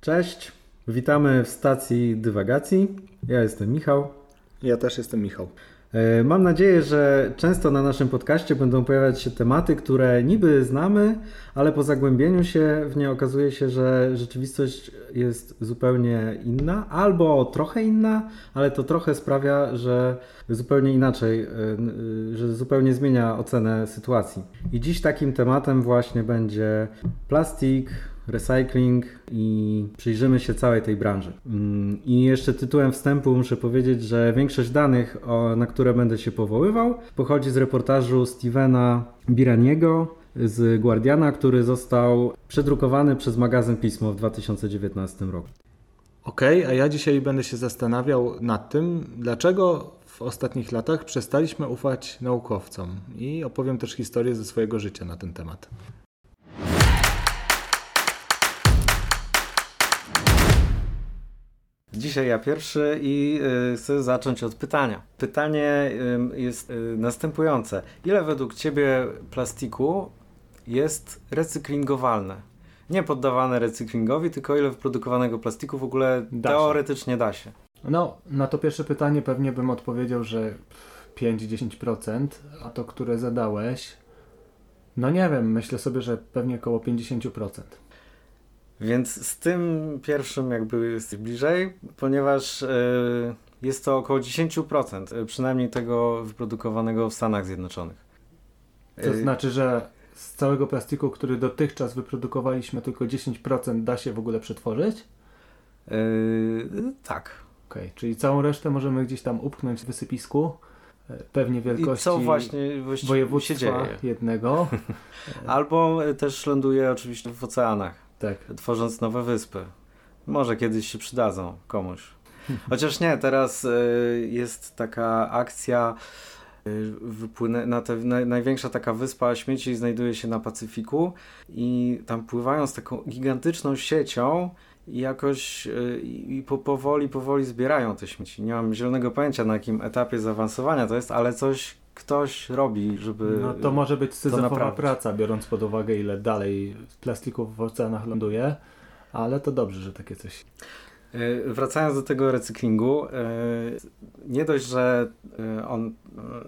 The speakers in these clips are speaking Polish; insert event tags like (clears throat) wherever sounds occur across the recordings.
Cześć, witamy w stacji dywagacji. Ja jestem Michał. Ja też jestem Michał. E, mam nadzieję, że często na naszym podcaście będą pojawiać się tematy, które niby znamy, ale po zagłębieniu się w nie okazuje się, że rzeczywistość jest zupełnie inna, albo trochę inna, ale to trochę sprawia, że zupełnie inaczej, e, e, że zupełnie zmienia ocenę sytuacji. I dziś takim tematem właśnie będzie plastik, recycling i przyjrzymy się całej tej branży. Mm, I jeszcze tytułem wstępu muszę powiedzieć, że większość danych, na które będę się powoływał, pochodzi z reportażu Stevena Biraniego z Guardiana, który został przedrukowany przez magazyn Pismo w 2019 roku. Okej, okay, a ja dzisiaj będę się zastanawiał nad tym, dlaczego w ostatnich latach przestaliśmy ufać naukowcom i opowiem też historię ze swojego życia na ten temat. Dzisiaj ja pierwszy i y, chcę zacząć od pytania. Pytanie jest y, następujące. Ile według Ciebie plastiku jest recyklingowalne? Nie poddawane recyklingowi, tylko ile wyprodukowanego plastiku w ogóle da teoretycznie da się? No, na to pierwsze pytanie pewnie bym odpowiedział, że 5-10%, a to, które zadałeś, no nie wiem, myślę sobie, że pewnie około 50%. Więc z tym pierwszym jakby jest bliżej, ponieważ e, jest to około 10% e, przynajmniej tego wyprodukowanego w Stanach Zjednoczonych. To e, znaczy, że z całego plastiku, który dotychczas wyprodukowaliśmy, tylko 10% da się w ogóle przetworzyć? Yy, tak. Okej, okay, czyli całą resztę możemy gdzieś tam upchnąć w wysypisku, pewnie wielkości I co właśnie województwa jednego. (laughs) Albo też ląduje oczywiście w oceanach tak. tworząc nowe wyspy. Może kiedyś się przydadzą komuś. Chociaż nie, teraz y, jest taka akcja y, wypłynę, na te, na, największa taka wyspa śmieci znajduje się na Pacyfiku i tam pływają z taką gigantyczną siecią i jakoś y, i po, powoli, powoli zbierają te śmieci. Nie mam zielonego pojęcia na jakim etapie zaawansowania to jest, ale coś ktoś robi, żeby. No to może być syzyfowa praca, biorąc pod uwagę, ile dalej plastików w oceanach ląduje, ale to dobrze, że takie coś. E, wracając do tego recyklingu, e, nie dość, że e, on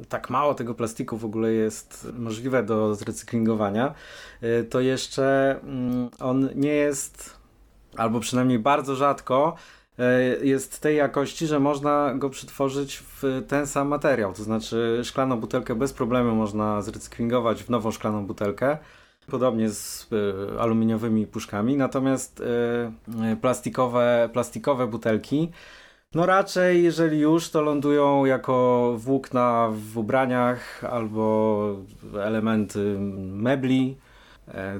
tak mało tego plastiku w ogóle jest możliwe do zrecyklingowania, to jeszcze mm, on nie jest, albo przynajmniej bardzo rzadko, jest tej jakości, że można go przetworzyć w ten sam materiał. To znaczy szklaną butelkę bez problemu można zrecyklingować w nową szklaną butelkę. Podobnie z e, aluminiowymi puszkami, natomiast e, plastikowe, plastikowe butelki no raczej, jeżeli już, to lądują jako włókna w ubraniach albo elementy mebli.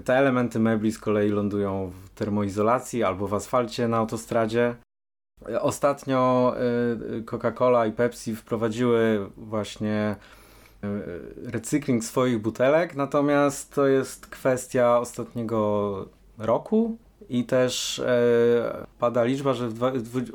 Te elementy mebli z kolei lądują w termoizolacji albo w asfalcie na autostradzie. Ostatnio y, Coca-Cola i Pepsi wprowadziły właśnie y, recykling swoich butelek, natomiast to jest kwestia ostatniego roku i też pada liczba, że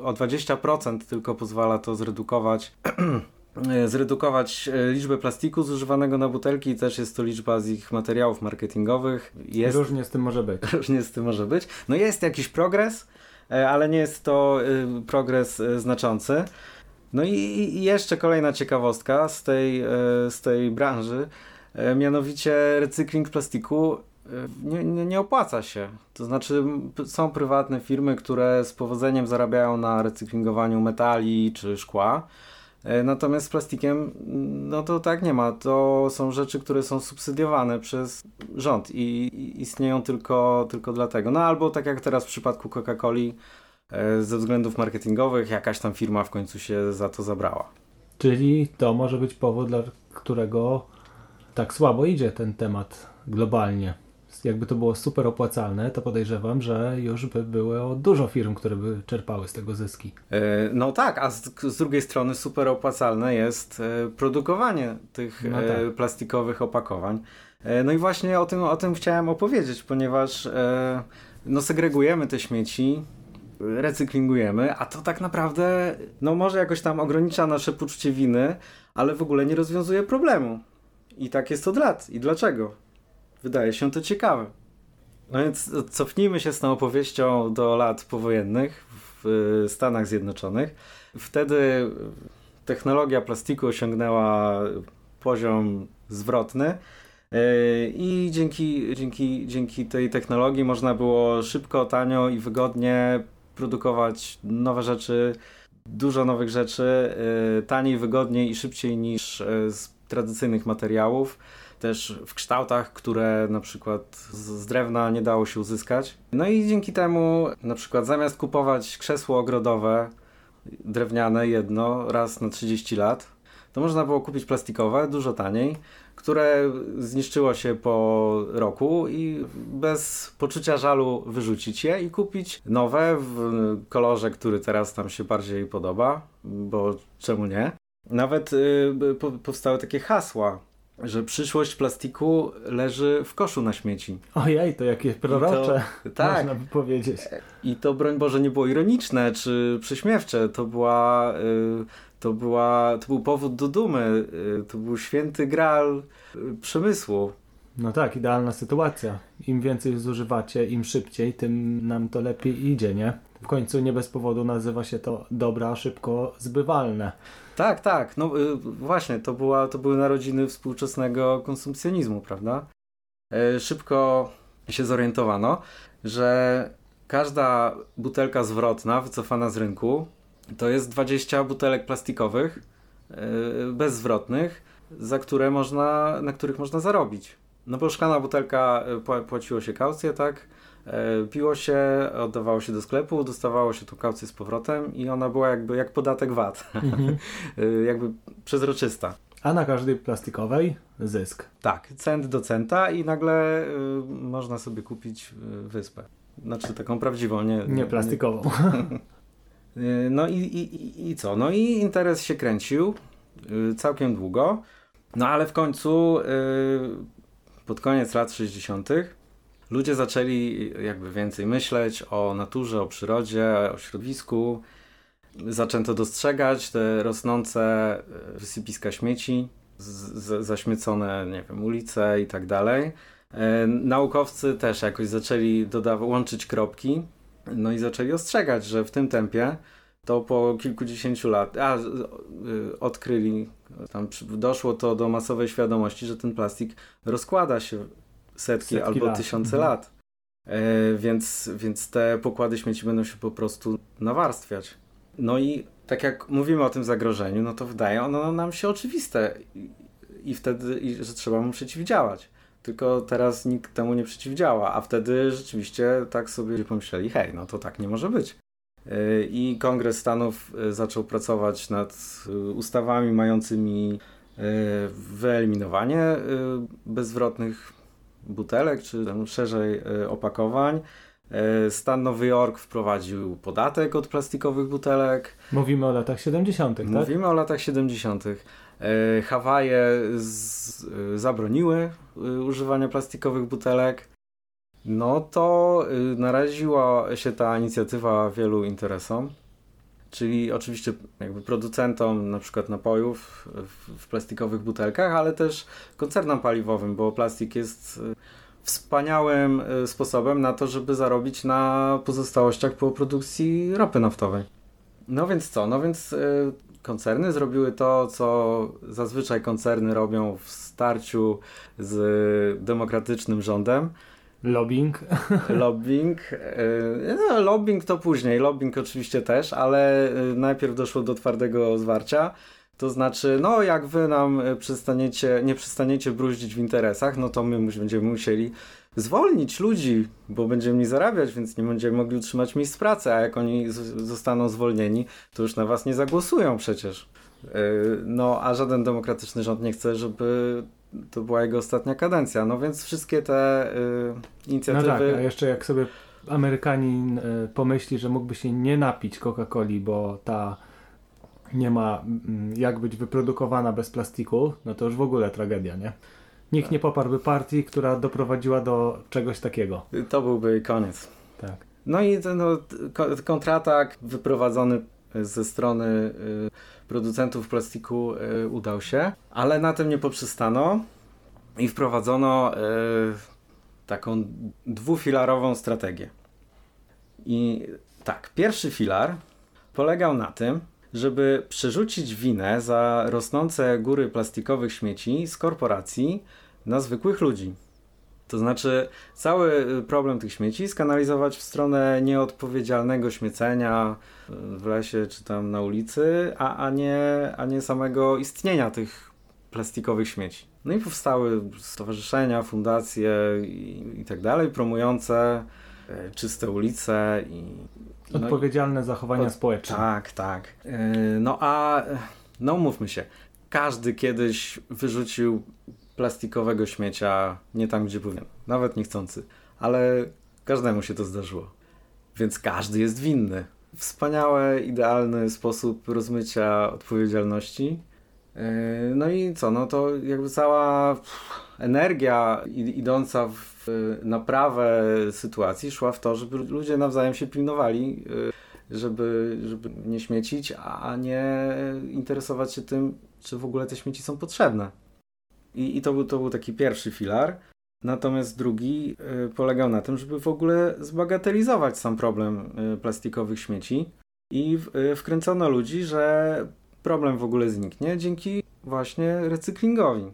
o 20% tylko pozwala to zredukować (clears throat) zredukować liczbę plastiku zużywanego na butelki i też jest to liczba z ich materiałów marketingowych. Jest, różnie z tym może być. (laughs) Różnie z tym może być. No jest jakiś progres, ale nie jest to y, progres y, znaczący. No i jeszcze kolejna ciekawostka z tej, e, z tej branży, e, mianowicie recykling plastiku nie, nie, nie, opłaca się. To znaczy są prywatne firmy, które z powodzeniem zarabiają na recyklingowaniu metali czy szkła, E, natomiast z plastikiem, no to tak nie ma. To są rzeczy, które są subsydiowane przez rząd i, i istnieją tylko, tylko dlatego. No albo tak jak teraz w przypadku Coca-Coli, e, ze względów marketingowych jakaś tam firma w końcu się za to zabrała. Czyli to może być powód, dla którego tak słabo idzie ten temat globalnie jakby to było super opłacalne, to podejrzewam, że już by było dużo firm, które by czerpały z tego zyski. E, no tak, a z, z drugiej strony super opłacalne jest e, produkowanie tych no e, tak. plastikowych opakowań. No i właśnie o tym, o tym chciałem opowiedzieć, ponieważ no segregujemy te śmieci, recyklingujemy, a to tak naprawdę no może jakoś tam ogranicza nasze poczucie winy, ale w ogóle nie rozwiązuje problemu. I tak jest od lat. I dlaczego? Wydaje się to ciekawe. No więc cofnijmy się z tą opowieścią do lat powojennych w Stanach Zjednoczonych. Wtedy technologia plastiku osiągnęła poziom zwrotny e, i dzięki, dzięki, dzięki tej technologii można było szybko, tanio i wygodnie produkować nowe rzeczy, dużo nowych rzeczy, e, taniej, wygodniej i szybciej niż z tradycyjnych materiałów też w kształtach, które na przykład z drewna nie dało się uzyskać. No i dzięki temu na przykład zamiast kupować krzesło ogrodowe drewniane jedno raz na 30 lat, to można było kupić plastikowe dużo taniej, które zniszczyło się po roku i bez poczucia żalu wyrzucić je i kupić nowe w kolorze, który teraz nam się bardziej podoba, bo czemu nie? Nawet y, powstały takie hasła że przyszłość plastiku leży w koszu na śmieci. Ojej, to jakie prorocze, to, tak. można by powiedzieć. I to broń Boże nie było ironiczne czy prześmiewcze, to była, y, to była, to był powód do dumy, y, to był święty graal y, przemysłu. No tak, idealna sytuacja. Im więcej zużywacie, im szybciej, tym nam to lepiej idzie, nie? W końcu nie bez powodu nazywa się to dobra, szybko zbywalne. Tak, tak. No y, właśnie, to, była, to były narodziny współczesnego konsumpcjonizmu, prawda? E, szybko się zorientowano, że każda butelka zwrotna wycofana z rynku to jest 20 butelek plastikowych e, bezzwrotnych, za które można, na których można zarobić. No bo szklana butelka e, płaciło się kaucję, tak? E, piło się, oddawało się do sklepu, dostawało się tą kaucję z powrotem i ona była jakby jak podatek VAT, mhm. (laughs) E, jakby przezroczysta. A na każdej plastikowej zysk. Tak, cent do centa i nagle y, można sobie kupić wyspę. Znaczy taką prawdziwą, nie... Nie plastikową. Nie. (laughs) no i, i, i co? No i interes się kręcił y, całkiem długo, no ale w końcu y, pod koniec lat 60 ludzie zaczęli jakby więcej myśleć o naturze, o przyrodzie, o środowisku. Zaczęto dostrzegać te rosnące e, wysypiska śmieci, zaśmiecone, nie wiem, ulice i tak dalej. E, naukowcy też jakoś zaczęli łączyć kropki, no i zaczęli ostrzegać, że w tym tempie to po kilkudziesięciu lat, a y, odkryli, tam doszło to do masowej świadomości, że ten plastik rozkłada się setki, setki albo lat. tysiące mhm. lat. E, więc, więc te pokłady śmieci będą się po prostu nawarstwiać. No i tak jak mówimy o tym zagrożeniu, no to wydaje ono nam się oczywiste i, i wtedy, i, że trzeba mu przeciwdziałać. Tylko teraz nikt temu nie przeciwdziała, a wtedy rzeczywiście tak sobie pomyśleli, hej, no to tak nie może być. E, I Kongres Stanów e, zaczął pracować nad ustawami mającymi wyeliminowanie bezzwrotnych butelek, czy tam szerzej e, opakowań. E, stan Nowy Jork wprowadził podatek od plastikowych butelek. Mówimy o latach 70., tak? Mówimy o latach 70. E, Hawaje z, zabroniły używania plastikowych butelek. No to naraziła się ta inicjatywa wielu interesom czyli oczywiście jakby producentom na przykład napojów w, plastikowych butelkach, ale też koncernom paliwowym, bo plastik jest e, wspaniałym e, sposobem na to, żeby zarobić na pozostałościach po produkcji ropy naftowej. No więc co? No więc e, koncerny zrobiły to, co zazwyczaj koncerny robią w starciu z demokratycznym rządem, Lobbying. (laughs) Lobbying. E, no, lobbying to później. Lobbying oczywiście też, ale e, najpierw doszło do twardego zwarcia. To znaczy, no jak wy nam e, przestaniecie, nie przestaniecie bruździć w interesach, no to my będziemy musieli zwolnić ludzi, bo będziemy nie zarabiać, więc nie będziemy mogli utrzymać miejsc pracy, a jak oni zostaną zwolnieni, to już na was nie zagłosują przecież. No, a żaden demokratyczny rząd nie chce, żeby to była jego ostatnia kadencja. No więc wszystkie te y, inicjatywy. No tak, a jeszcze jak sobie Amerykanin y, pomyśli, że mógłby się nie napić Coca-Coli, bo ta nie ma y, jak być wyprodukowana bez plastiku, no to już w ogóle tragedia, nie? Nikt nie poparłby partii, która doprowadziła do czegoś takiego. To byłby koniec. Tak. No i no, kontratak wyprowadzony ze strony y, producentów plastiku y, udał się, ale na tym nie poprzestano i wprowadzono y, taką dwufilarową strategię. I tak, pierwszy filar polegał na tym, żeby przerzucić winę za rosnące góry plastikowych śmieci z korporacji na zwykłych ludzi. To znaczy, cały problem tych śmieci skanalizować w stronę nieodpowiedzialnego śmiecenia w lesie czy tam na ulicy, a, a, nie, a nie samego istnienia tych plastikowych śmieci. No i powstały stowarzyszenia, fundacje i, i tak dalej, promujące e, czyste ulice i. No Odpowiedzialne i, zachowania społeczne. Tak, tak. E, no a no mówmy się, każdy kiedyś wyrzucił plastikowego śmiecia nie tam, gdzie powinien. Nawet niechcący. Ale każdemu się to zdarzyło. Więc każdy jest winny. Wspaniały, idealny sposób rozmycia odpowiedzialności. Yy, no i co? No to jakby cała energia idąca w naprawę sytuacji szła w to, żeby ludzie nawzajem się pilnowali, yy, żeby, żeby nie śmiecić, a nie interesować się tym, czy w ogóle te śmieci są potrzebne. I, i to, był, to był taki pierwszy filar. Natomiast drugi y, polegał na tym, żeby w ogóle zbagatelizować sam problem y, plastikowych śmieci i w, y, wkręcono ludzi, że problem w ogóle zniknie dzięki właśnie recyklingowi.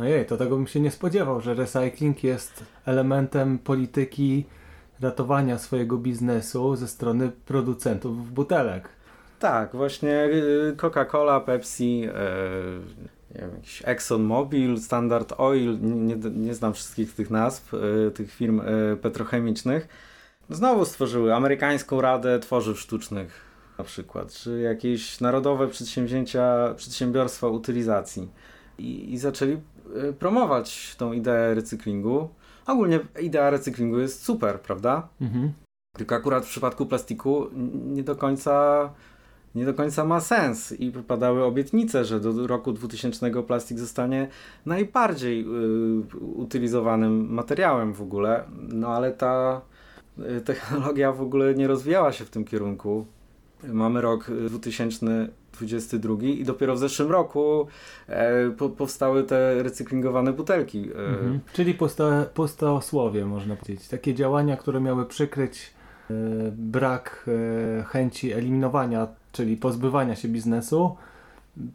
Ojej, to tego bym się nie spodziewał, że recycling jest elementem polityki ratowania swojego biznesu ze strony producentów butelek. Tak, właśnie Coca-Cola, Pepsi, nie wiem, jakiś ExxonMobil, Standard Oil, nie, nie znam wszystkich tych nazw, y, tych firm y, petrochemicznych, znowu stworzyły amerykańską radę tworzyw sztucznych na przykład, czy jakieś narodowe przedsięwzięcia, przedsiębiorstwa utylizacji i, i zaczęli y, promować tą ideę recyklingu. Ogólnie idea recyklingu jest super, prawda? Mhm. Tylko akurat w przypadku plastiku nie do końca nie do końca ma sens i padały obietnice, że do roku 2000 plastik zostanie najbardziej y, utylizowanym materiałem w ogóle, no ale ta y, technologia w ogóle nie rozwijała się w tym kierunku. Mamy rok 2022 i dopiero w zeszłym roku e, po, powstały te recyklingowane butelki. E. Mhm. Czyli puste, pustosłowie można powiedzieć. Takie działania, które miały przykryć e, brak e, chęci eliminowania czyli pozbywania się biznesu.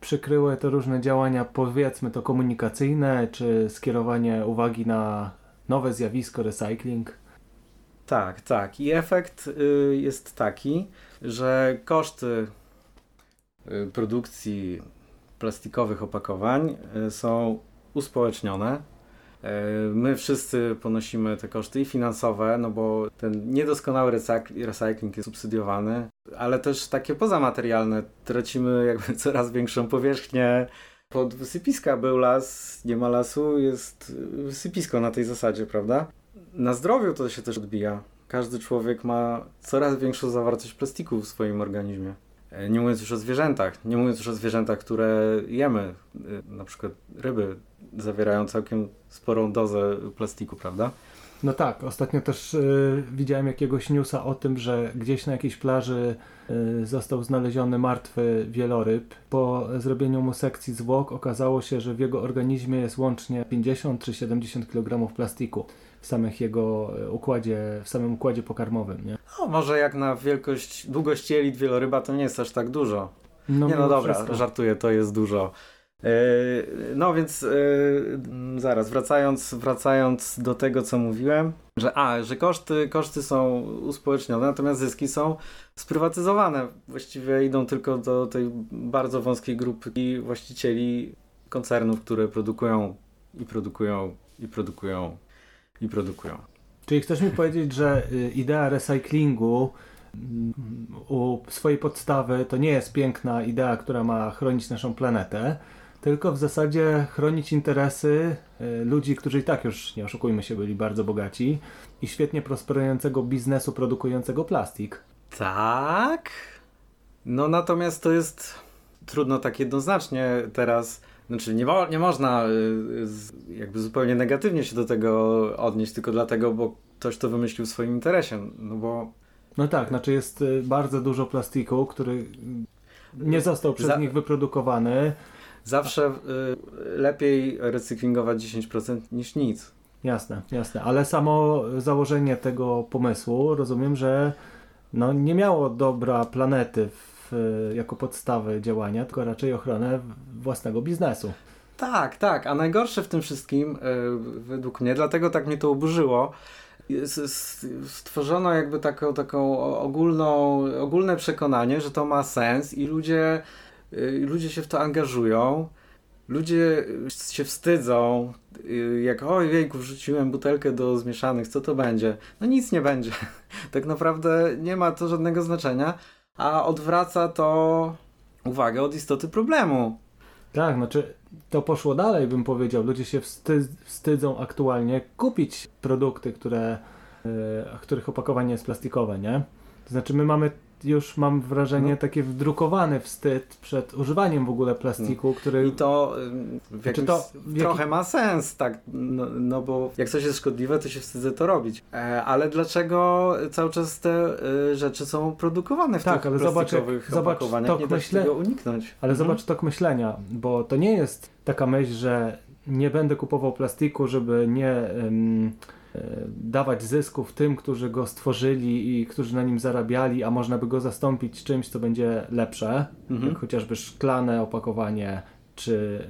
Przykryły to różne działania, powiedzmy to komunikacyjne, czy skierowanie uwagi na nowe zjawisko recycling. Tak, tak. I efekt y, jest taki, że koszty y, produkcji plastikowych opakowań y, są uspołecznione my wszyscy ponosimy te koszty i finansowe, no bo ten niedoskonały recycling jest subsydiowany, ale też takie pozamaterialne. Tracimy jakby (laughs) coraz większą powierzchnię. Pod wysypiska był las, nie ma lasu, jest wysypisko na tej zasadzie, prawda? Na zdrowiu to się też odbija. Każdy człowiek ma coraz większą zawartość plastiku w swoim organizmie. E, nie mówiąc już o zwierzętach, nie mówiąc już o zwierzętach, które jemy, e, na przykład ryby zawierają całkiem sporą dozę plastiku, prawda? No tak, ostatnio też y, widziałem jakiegoś newsa o tym, że gdzieś na jakiejś plaży y, został znaleziony martwy wieloryb. Po zrobieniu mu sekcji zwłok okazało się, że w jego organizmie jest łącznie 50 czy 70 kg plastiku w samych jego układzie, w samym układzie pokarmowym, nie? No, może jak na wielkość, długość jelit wieloryba to nie jest aż tak dużo. No, nie no dobra, wszystko. żartuję, to jest dużo. E, no więc e, zaraz, wracając, wracając do tego, co mówiłem, że a, że koszty, koszty są uspołecznione, natomiast zyski są sprywatyzowane. Właściwie idą tylko do tej bardzo wąskiej grupy właścicieli koncernów, które produkują i produkują i produkują i produkują. Czyli chcesz mi powiedzieć, że y, idea recyklingu mm, u swojej podstawy to nie jest piękna idea, która ma chronić naszą planetę, tylko w zasadzie chronić interesy y, ludzi, którzy i tak już, nie oszukujmy się, byli bardzo bogaci i świetnie prosperującego biznesu produkującego plastik. Tak. No natomiast to jest trudno tak jednoznacznie teraz znaczy, nie, mo nie można y, jakby zupełnie negatywnie się do tego odnieść, tylko dlatego, bo ktoś to wymyślił w swoim interesie. No bo. No tak, znaczy jest y, bardzo dużo plastiku, który nie został przez Za nich wyprodukowany. Zawsze y, lepiej recyklingować 10% niż nic. Jasne, jasne, ale samo założenie tego pomysłu rozumiem, że no, nie miało dobra planety w, jako podstawy działania, tylko raczej ochronę własnego biznesu. Tak, tak, a najgorsze w tym wszystkim, yy, według mnie, dlatego tak mnie to oburzyło, stworzono jakby taką, taką ogólną, ogólne przekonanie, że to ma sens i ludzie, yy, ludzie się w to angażują. Ludzie się wstydzą, jak oj jejku, wrzuciłem butelkę do zmieszanych, co to będzie? No nic nie będzie. (laughs) tak naprawdę nie ma to żadnego znaczenia, a odwraca to uwagę od istoty problemu. Tak, znaczy to poszło dalej, bym powiedział. Ludzie się wstyd, wstydzą aktualnie kupić produkty, które, yy, których opakowanie jest plastikowe, nie? To znaczy my mamy już mam wrażenie no. takie wdrukowany wstyd przed używaniem w ogóle plastiku, który... I to w znaczy to w trochę jaki... ma sens, tak, no, no, bo jak coś jest szkodliwe, to się wstydzę to robić. E, ale dlaczego cały czas te y, rzeczy są produkowane w tak, tych ale plastikowych zobacz, opakowaniach? Zobacz, nie się tego uniknąć. Ale mhm. zobacz tok myślenia, bo to nie jest taka myśl, że nie będę kupował plastiku, żeby nie... E, dawać zysków tym, którzy go stworzyli i którzy na nim zarabiali, a można by go zastąpić czymś, co będzie lepsze, mhm. jak chociażby szklane opakowanie, czy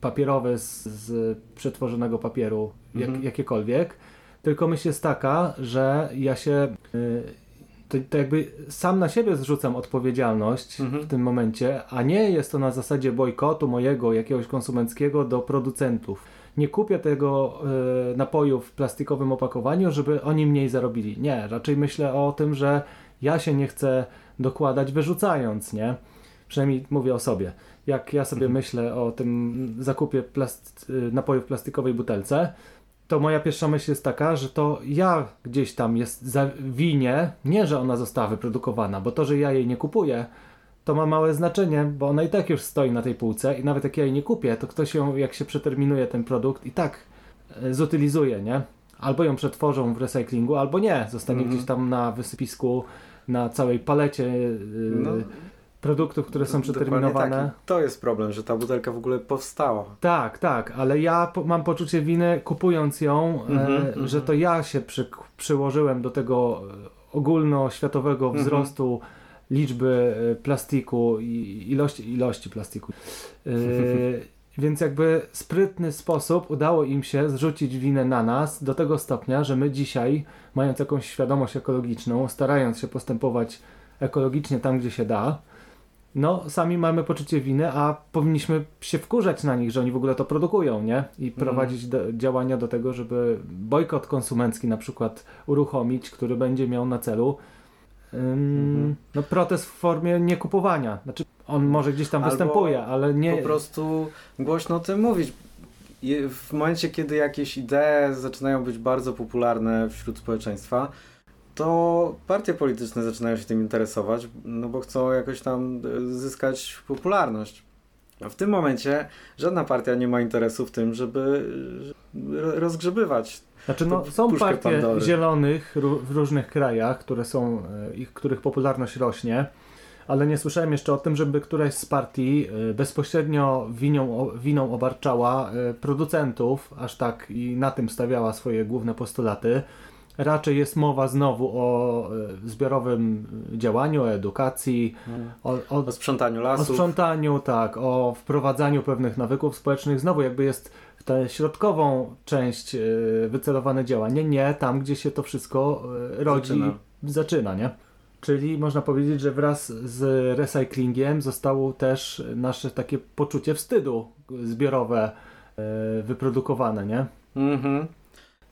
papierowe z, z przetworzonego papieru, mhm. jak, jakiekolwiek. Tylko myśl jest taka, że ja się y, to, to, jakby sam na siebie zrzucam odpowiedzialność mhm. w tym momencie, a nie jest to na zasadzie bojkotu mojego jakiegoś konsumenckiego do producentów nie kupię tego y, napoju w plastikowym opakowaniu, żeby oni mniej zarobili. Nie, raczej myślę o tym, że ja się nie chcę dokładać wyrzucając, nie? Przynajmniej mówię o sobie. Jak ja sobie mhm. myślę o tym zakupie plast y, napoju w plastikowej butelce, to moja pierwsza myśl jest taka, że to ja gdzieś tam jest za winie, nie że ona została wyprodukowana, bo to, że ja jej nie kupuję, to ma małe znaczenie, bo ona i tak już stoi na tej półce i nawet jak ja jej nie kupię, to ktoś ją, jak się przeterminuje ten produkt, i tak e, zutylizuje, nie? Albo ją przetworzą w recyklingu, albo nie. Zostanie mm -hmm. gdzieś tam na wysypisku, na całej palecie yy, no, produktów, które są przeterminowane. To jest problem, że ta butelka w ogóle powstała. Tak, tak, ale ja po, mam poczucie winy kupując ją, mm -hmm, e, mm -hmm. że to ja się przy, przyłożyłem do tego ogólnoświatowego mhm. wzrostu liczby e, plastiku i ilości, ilości plastiku. Yy, (laughs) więc jakby sprytny sposób udało im się zrzucić winę na nas do tego stopnia, że my dzisiaj, mając jakąś świadomość ekologiczną, starając się postępować ekologicznie tam, gdzie się da, no sami mamy poczucie winy, a powinniśmy się wkurzać na nich, że oni w ogóle to produkują, nie? I mhm. prowadzić do, działania do tego, żeby bojkot konsumencki na przykład uruchomić, który będzie miał na celu mhm. no, protest w formie niekupowania. Znaczy, on może gdzieś tam Albo występuje, ale nie. Po prostu głośno o tym mówić. W momencie, kiedy jakieś idee zaczynają być bardzo popularne wśród społeczeństwa, to partie polityczne zaczynają się tym interesować, no bo chcą jakoś tam e, zyskać popularność. A w tym momencie żadna partia nie ma interesu w tym, żeby e, rozgrzebywać znaczy, no, są partie Pandory. zielonych w różnych krajach, które są, e, ich, których popularność rośnie, ale nie słyszałem jeszcze o tym, żeby któraś z partii e, bezpośrednio winią, winą obarczała e, producentów, aż tak i na tym stawiała swoje główne postulaty. Raczej jest mowa znowu o zbiorowym działaniu, o edukacji, hmm. o, o, o sprzątaniu lasów. O sprzątaniu, tak, o wprowadzaniu pewnych nawyków społecznych. Znowu jakby jest tę środkową część e, wycelowane działanie, nie tam, gdzie się to wszystko e, rodzi zaczyna. zaczyna, nie? Czyli można powiedzieć, że wraz z recyklingiem zostało też nasze takie poczucie wstydu zbiorowe e, wyprodukowane, nie? Mhm.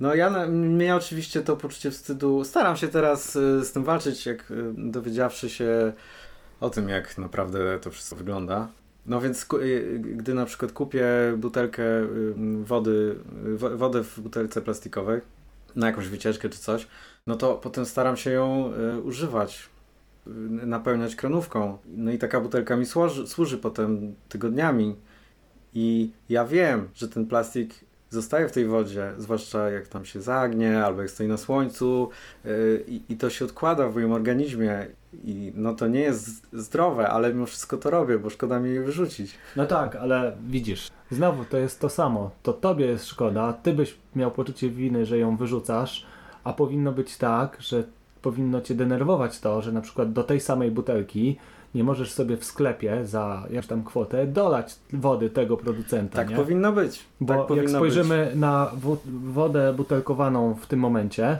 No ja, mnie oczywiście to poczucie wstydu, staram się teraz z tym walczyć, jak dowiedziawszy się o tym, jak naprawdę to wszystko wygląda. No więc y, gdy na przykład kupię butelkę y, wody, wodę w butelce plastikowej na jakąś wycieczkę czy coś, no to potem staram się ją y, używać, napełniać kranówką. No i taka butelka mi służy, służy potem tygodniami. I ja wiem, że ten plastik zostaje w tej wodzie, zwłaszcza jak tam się zagnie albo jak stoi na słońcu yy, i to się odkłada w moim organizmie i no to nie jest zdrowe, ale mimo wszystko to robię, bo szkoda mi je wyrzucić. No tak, ale widzisz, znowu to jest to samo. To tobie jest szkoda, ty byś miał poczucie winy, że ją wyrzucasz, a powinno być tak, że powinno cię denerwować to, że na przykład do tej samej butelki nie możesz sobie w sklepie za jakąś tam kwotę dolać wody tego producenta. Tak nie? powinno być. Bo tak jak powinno spojrzymy być. na wodę butelkowaną w tym momencie,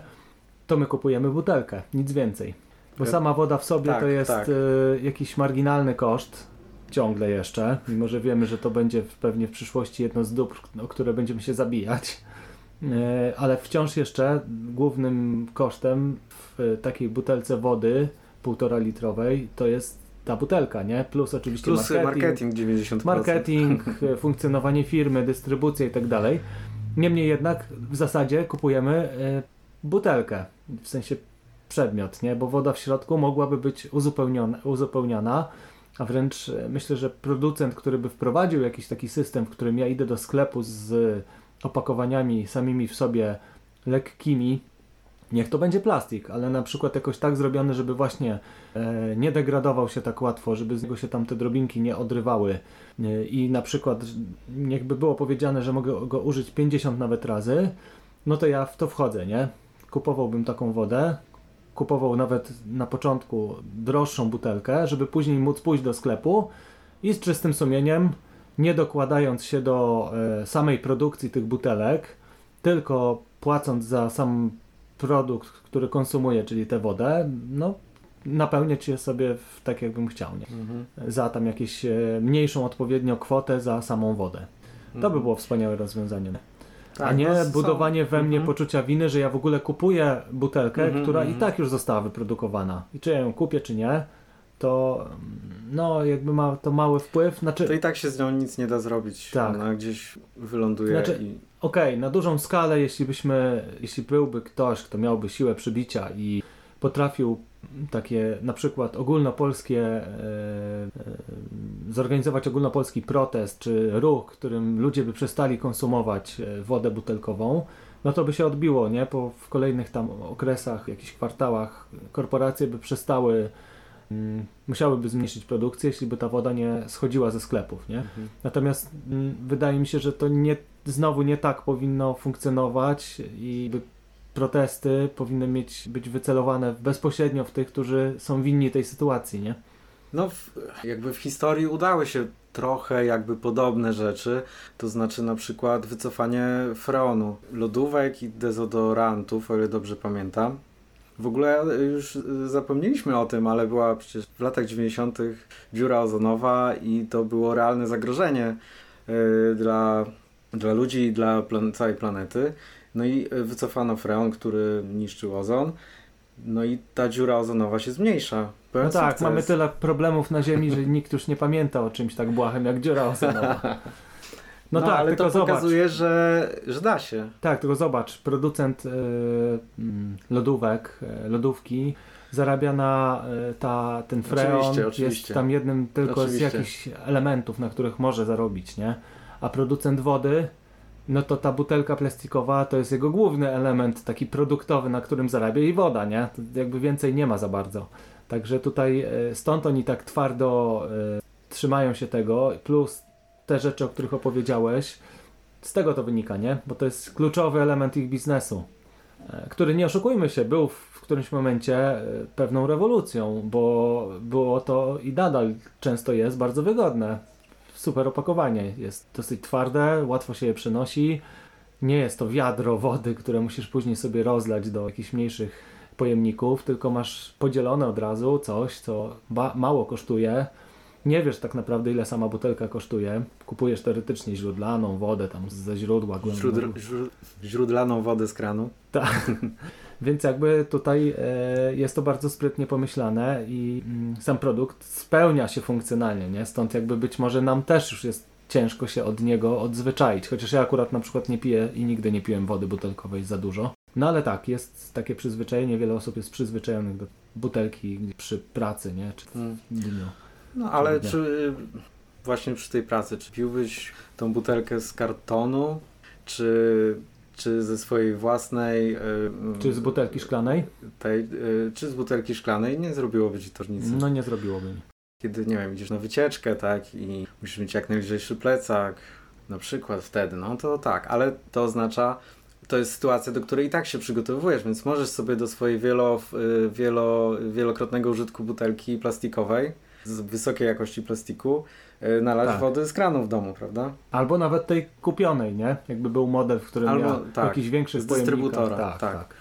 to my kupujemy butelkę, nic więcej. Bo sama woda w sobie tak, to jest tak. y, jakiś marginalny koszt, ciągle jeszcze, mimo że wiemy, że to będzie pewnie w przyszłości jedno z dóbr, o które będziemy się zabijać. E, Ale wciąż jeszcze głównym kosztem w takiej butelce wody półtora litrowej to jest ta butelka, nie? Plus oczywiście Plus marketing, marketing 90%. marketing, e, (laughs) funkcjonowanie firmy, dystrybucja i tak dalej. Niemniej jednak w zasadzie kupujemy e, butelkę, w sensie przedmiot, nie? Bo woda w środku mogłaby być uzupełniona, uzupełniana, a wręcz e, myślę, że producent, który by wprowadził jakiś taki system, w którym ja idę do sklepu z opakowaniami samymi w sobie lekkimi, niech to będzie plastik, ale na przykład jakoś tak zrobiony, żeby właśnie e, nie degradował się tak łatwo, żeby z niego się tam te drobinki nie odrywały e, i na przykład niech by było powiedziane, że mogę go użyć 50 nawet razy, no to ja w to wchodzę, nie? Kupowałbym taką wodę, kupował nawet na początku droższą butelkę, żeby później móc pójść do sklepu i z czystym sumieniem, nie dokładając się do e, samej produkcji tych butelek, tylko płacąc za sam produkt, który konsumuję, czyli tę wodę, no napełniać je sobie w, tak jakbym chciał, nie? Mhm. Za tam jakieś e, mniejszą odpowiednio kwotę za samą wodę. To by Mhm. było wspaniałe rozwiązanie. Tak, A nie no, są- budowanie we mnie Mhm. poczucia winy, że ja w ogóle kupuję butelkę, Mhm, która i mhm. tak już została wyprodukowana. I czy ja ją kupię, czy nie, to no jakby ma to mały wpływ. Znaczy, To i tak się z nią nic nie da zrobić. Tak. Ona gdzieś wyląduje Znaczy- i... Okej, na dużą skalę, jeśli byśmy, jeśli byłby ktoś, kto miałby siłę przybicia i potrafił takie na przykład ogólnopolskie, e, e, zorganizować ogólnopolski protest czy ruch, którym ludzie by przestali konsumować e, wodę butelkową, no to by się odbiło, nie? Po w kolejnych tam okresach, jakichś kwartałach korporacje by przestały, mm, musiałyby zmniejszyć produkcję, jeśli by ta woda nie schodziła ze sklepów, nie? Mhm. Natomiast mm, wydaje mi się, że to nie, znowu nie tak powinno funkcjonować i by protesty powinny mieć, być wycelowane bezpośrednio w tych, którzy są winni tej sytuacji, nie? No, w, jakby w historii udały się trochę jakby podobne rzeczy, to znaczy na przykład wycofanie freonu, lodówek i dezodorantów, o ile dobrze pamiętam. W ogóle już zapomnieliśmy o tym, ale była przecież w latach 90. dziura ozonowa i to było realne zagrożenie y, dla, dla ludzi i dla plan całej planety. No i y, wycofano freon, który niszczył ozon. No i ta dziura ozonowa się zmniejsza. No tak, sukces. mamy tyle problemów na Ziemi, że (laughs) nikt już nie pamięta o czymś tak błahym jak dziura ozonowa. (laughs) No, tak, ale tylko to zobacz. pokazuje, że, że da się. Tak, tylko zobacz, producent y, lodówek, y, lodówki zarabia na y, ta, ten freon, Oczywiście, jest oczywiście. tam jednym tylko Oczywiście. z jakichś elementów, na których może zarobić, nie? A producent wody, no to ta butelka plastikowa to jest jego główny element taki produktowy, na którym zarabia i woda, nie? To jakby więcej nie ma za bardzo. Także tutaj y, stąd oni tak twardo y, trzymają się tego, plus te rzeczy, o których opowiedziałeś, z tego to wynika, nie? Bo to jest kluczowy element ich biznesu, e, który nie oszukujmy się, był w którymś momencie e, pewną rewolucją, bo było to i nadal często jest bardzo wygodne. Super opakowanie jest dosyć twarde, łatwo się je przenosi. Nie jest to wiadro wody, które musisz później sobie rozlać do jakichś mniejszych pojemników, tylko masz podzielone od razu coś, co mało kosztuje. Nie wiesz tak naprawdę, ile sama butelka kosztuje. Kupujesz teoretycznie źródlaną wodę tam ze źródła. Źród, głęboko- źró- źródlaną wodę z kranu. tak. (laughs) Więc jakby tutaj e, jest to bardzo sprytnie pomyślane i mm, sam produkt spełnia się funkcjonalnie, nie? Stąd jakby być może nam też już jest ciężko się od niego odzwyczaić. Chociaż ja akurat na przykład nie piję i nigdy nie piłem wody butelkowej za dużo. No ale tak, jest takie przyzwyczajenie, wiele osób jest przyzwyczajonych do butelki przy pracy, nie? Czy Mm. w dniu. No ale Kurde. czy właśnie przy tej pracy, czy piłbyś tą butelkę z kartonu, czy, czy ze swojej własnej. Yy, czy z butelki szklanej? Tej, yy, czy z butelki szklanej nie zrobiłoby ci to nic. No nie zrobiłoby mi. Kiedy, nie wiem, idziesz na wycieczkę, tak, i musisz mieć jak najlżejszy plecak, na przykład wtedy, no to tak, ale to oznacza, to jest sytuacja, do której i tak się przygotowujesz, więc możesz sobie do swojej wielo, y, wielo, wielokrotnego użytku butelki plastikowej z wysokiej jakości plastiku y, nalać tak. wody z kranu w domu, prawda? Albo nawet tej kupionej, nie? Jakby był model, w którym Albo, miał tak, jakiś większy z dystrybutora. Tak, tak. tak.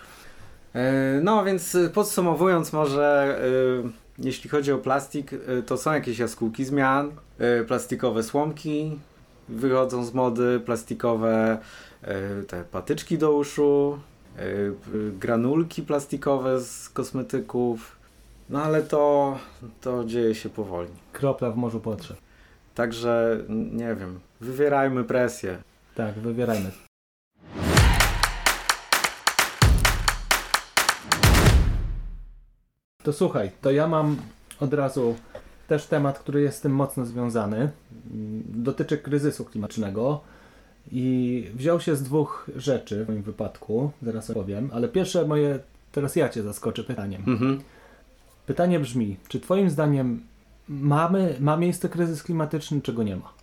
Y, no więc podsumowując może, jeśli chodzi o plastik, to są jakieś jaskółki zmian, plastikowe słomki, wychodzą z mody, plastikowe e, te patyczki do uszu, e, granulki plastikowe z kosmetyków. No ale to, to dzieje się powoli. Kropla w morzu potrzeb. Także nie wiem, wywierajmy presję. Tak, wywierajmy. To słuchaj, to ja mam od razu też temat, który jest z tym mocno związany. Dotyczy kryzysu klimatycznego i wziął się z dwóch rzeczy w moim wypadku, zaraz opowiem, ale pierwsze moje, teraz ja Cię zaskoczę pytaniem. Mhm. Pytanie brzmi, czy Twoim zdaniem mamy, ma miejsce kryzys klimatyczny, czy go nie ma?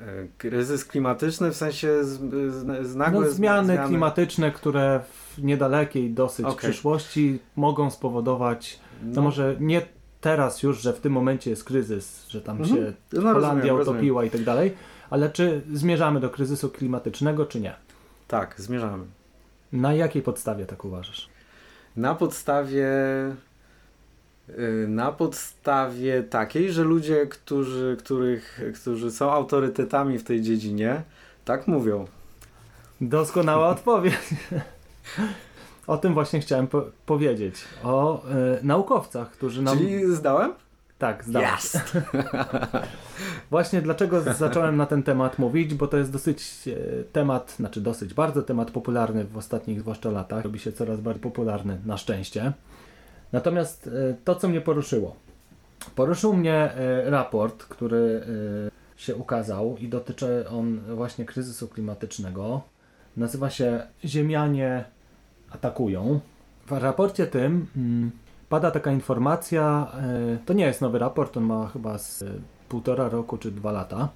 E, kryzys klimatyczny w sensie z, z, z nagłe no, zmiany, zmiany, klimatyczne, które w niedalekiej dosyć okay. przyszłości mogą spowodować, no, no może nie teraz już, że w tym momencie jest kryzys, że tam mhm. się no, Holandia rozumiem, utopiła rozumiem. i tak dalej, ale czy zmierzamy do kryzysu klimatycznego, czy nie? Tak, zmierzamy. Na jakiej podstawie tak uważasz? Na podstawie na podstawie takiej, że ludzie, którzy, których, którzy są autorytetami w tej dziedzinie, tak mówią. Doskonała odpowiedź. O tym właśnie chciałem po powiedzieć. O y, naukowcach, którzy nam... Czyli zdałem? Tak, zdałem. Yes. (laughs) właśnie dlaczego zacząłem na ten temat mówić, bo to jest dosyć e, temat, znaczy dosyć bardzo temat popularny w ostatnich zwłaszcza latach. Robi się coraz bardziej popularny, na szczęście. Natomiast e, to, co mnie poruszyło. Poruszył mnie e, raport, który się ukazał i dotyczy on właśnie kryzysu klimatycznego. Nazywa się Ziemianie atakują. W raporcie tym mm, pada taka informacja, e, to nie jest nowy raport, on ma chyba z e, półtora roku czy dwa lata.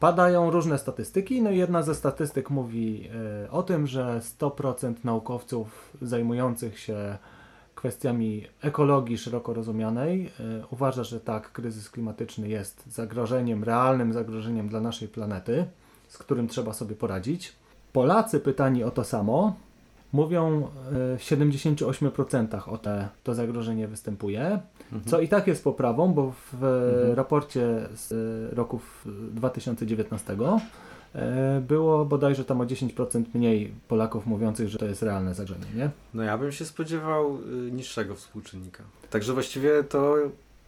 Padają różne statystyki, no i jedna ze statystyk mówi e, o tym, że 100% naukowców zajmujących się kwestiami ekologii szeroko rozumianej uważa, że tak, kryzys klimatyczny jest zagrożeniem, realnym zagrożeniem dla naszej planety, z którym trzeba sobie poradzić. Polacy pytani o to samo mówią e, w 78% o te, to zagrożenie występuje, mhm. co i tak jest poprawą, bo w mhm. raporcie z e, roku 2019 e, było bodajże tam o 10% mniej Polaków mówiących, że to jest realne zagrożenie, nie? No ja bym się spodziewał y, niższego współczynnika. Także właściwie to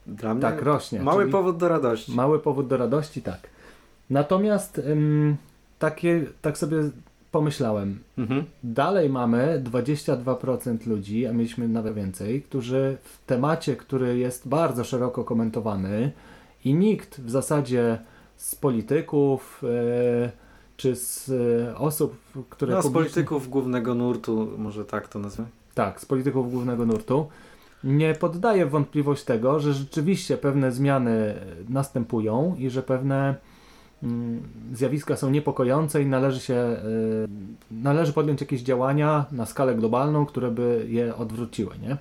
dla mnie tak, rośnie. mały powód do radości. Mały powód do radości, tak. Natomiast ym, takie, tak sobie pomyślałem, mhm. dalej mamy 22% ludzi, a mieliśmy nawet więcej, którzy w temacie, który jest bardzo szeroko komentowany i nikt w zasadzie z polityków e, czy z e, osób, które. No, z polityków głównego nurtu, może tak to nazwę? Tak, z polityków głównego nurtu. Nie poddaje wątpliwość tego, że rzeczywiście pewne zmiany następują i że pewne Mm, zjawiska są niepokojące i należy się y, należy podjąć jakieś działania na skalę globalną, które by je odwróciły, nie?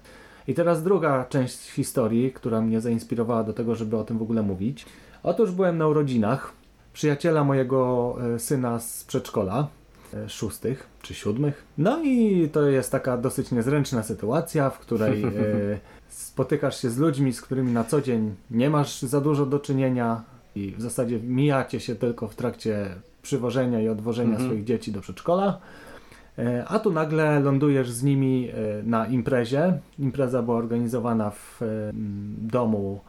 I teraz druga część historii, która mnie zainspirowała do tego, żeby o tym w ogóle mówić. Otóż byłem na urodzinach przyjaciela mojego y, syna z przedszkola, y, szóstych czy siódmych. No i to jest taka dosyć niezręczna sytuacja, w której (laughs) spotykasz się z ludźmi, z którymi na co dzień nie masz za dużo do czynienia, i w zasadzie mijacie się tylko w trakcie przywożenia i odwożenia mhm. swoich dzieci do przedszkola. E, a tu nagle lądujesz z nimi e, na imprezie. Impreza była organizowana w e, domu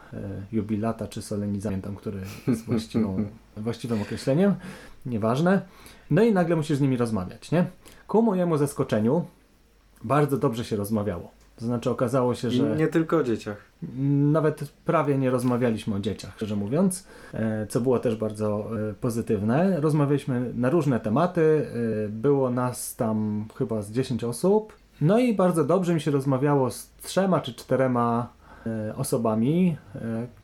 jubilata czy solenizantem, który jest właściwą, (laughs) właściwym określeniem. Nieważne. No i nagle musisz z nimi rozmawiać, nie? Ku mojemu zaskoczeniu bardzo dobrze się rozmawiało. To znaczy okazało się, że... I nie tylko o dzieciach. Nawet prawie nie rozmawialiśmy o dzieciach, szczerze mówiąc, e, co było też bardzo e, pozytywne. Rozmawialiśmy na różne tematy, e, było nas tam chyba z 10 osób. No i bardzo dobrze mi się rozmawiało z trzema czy czterema osobami.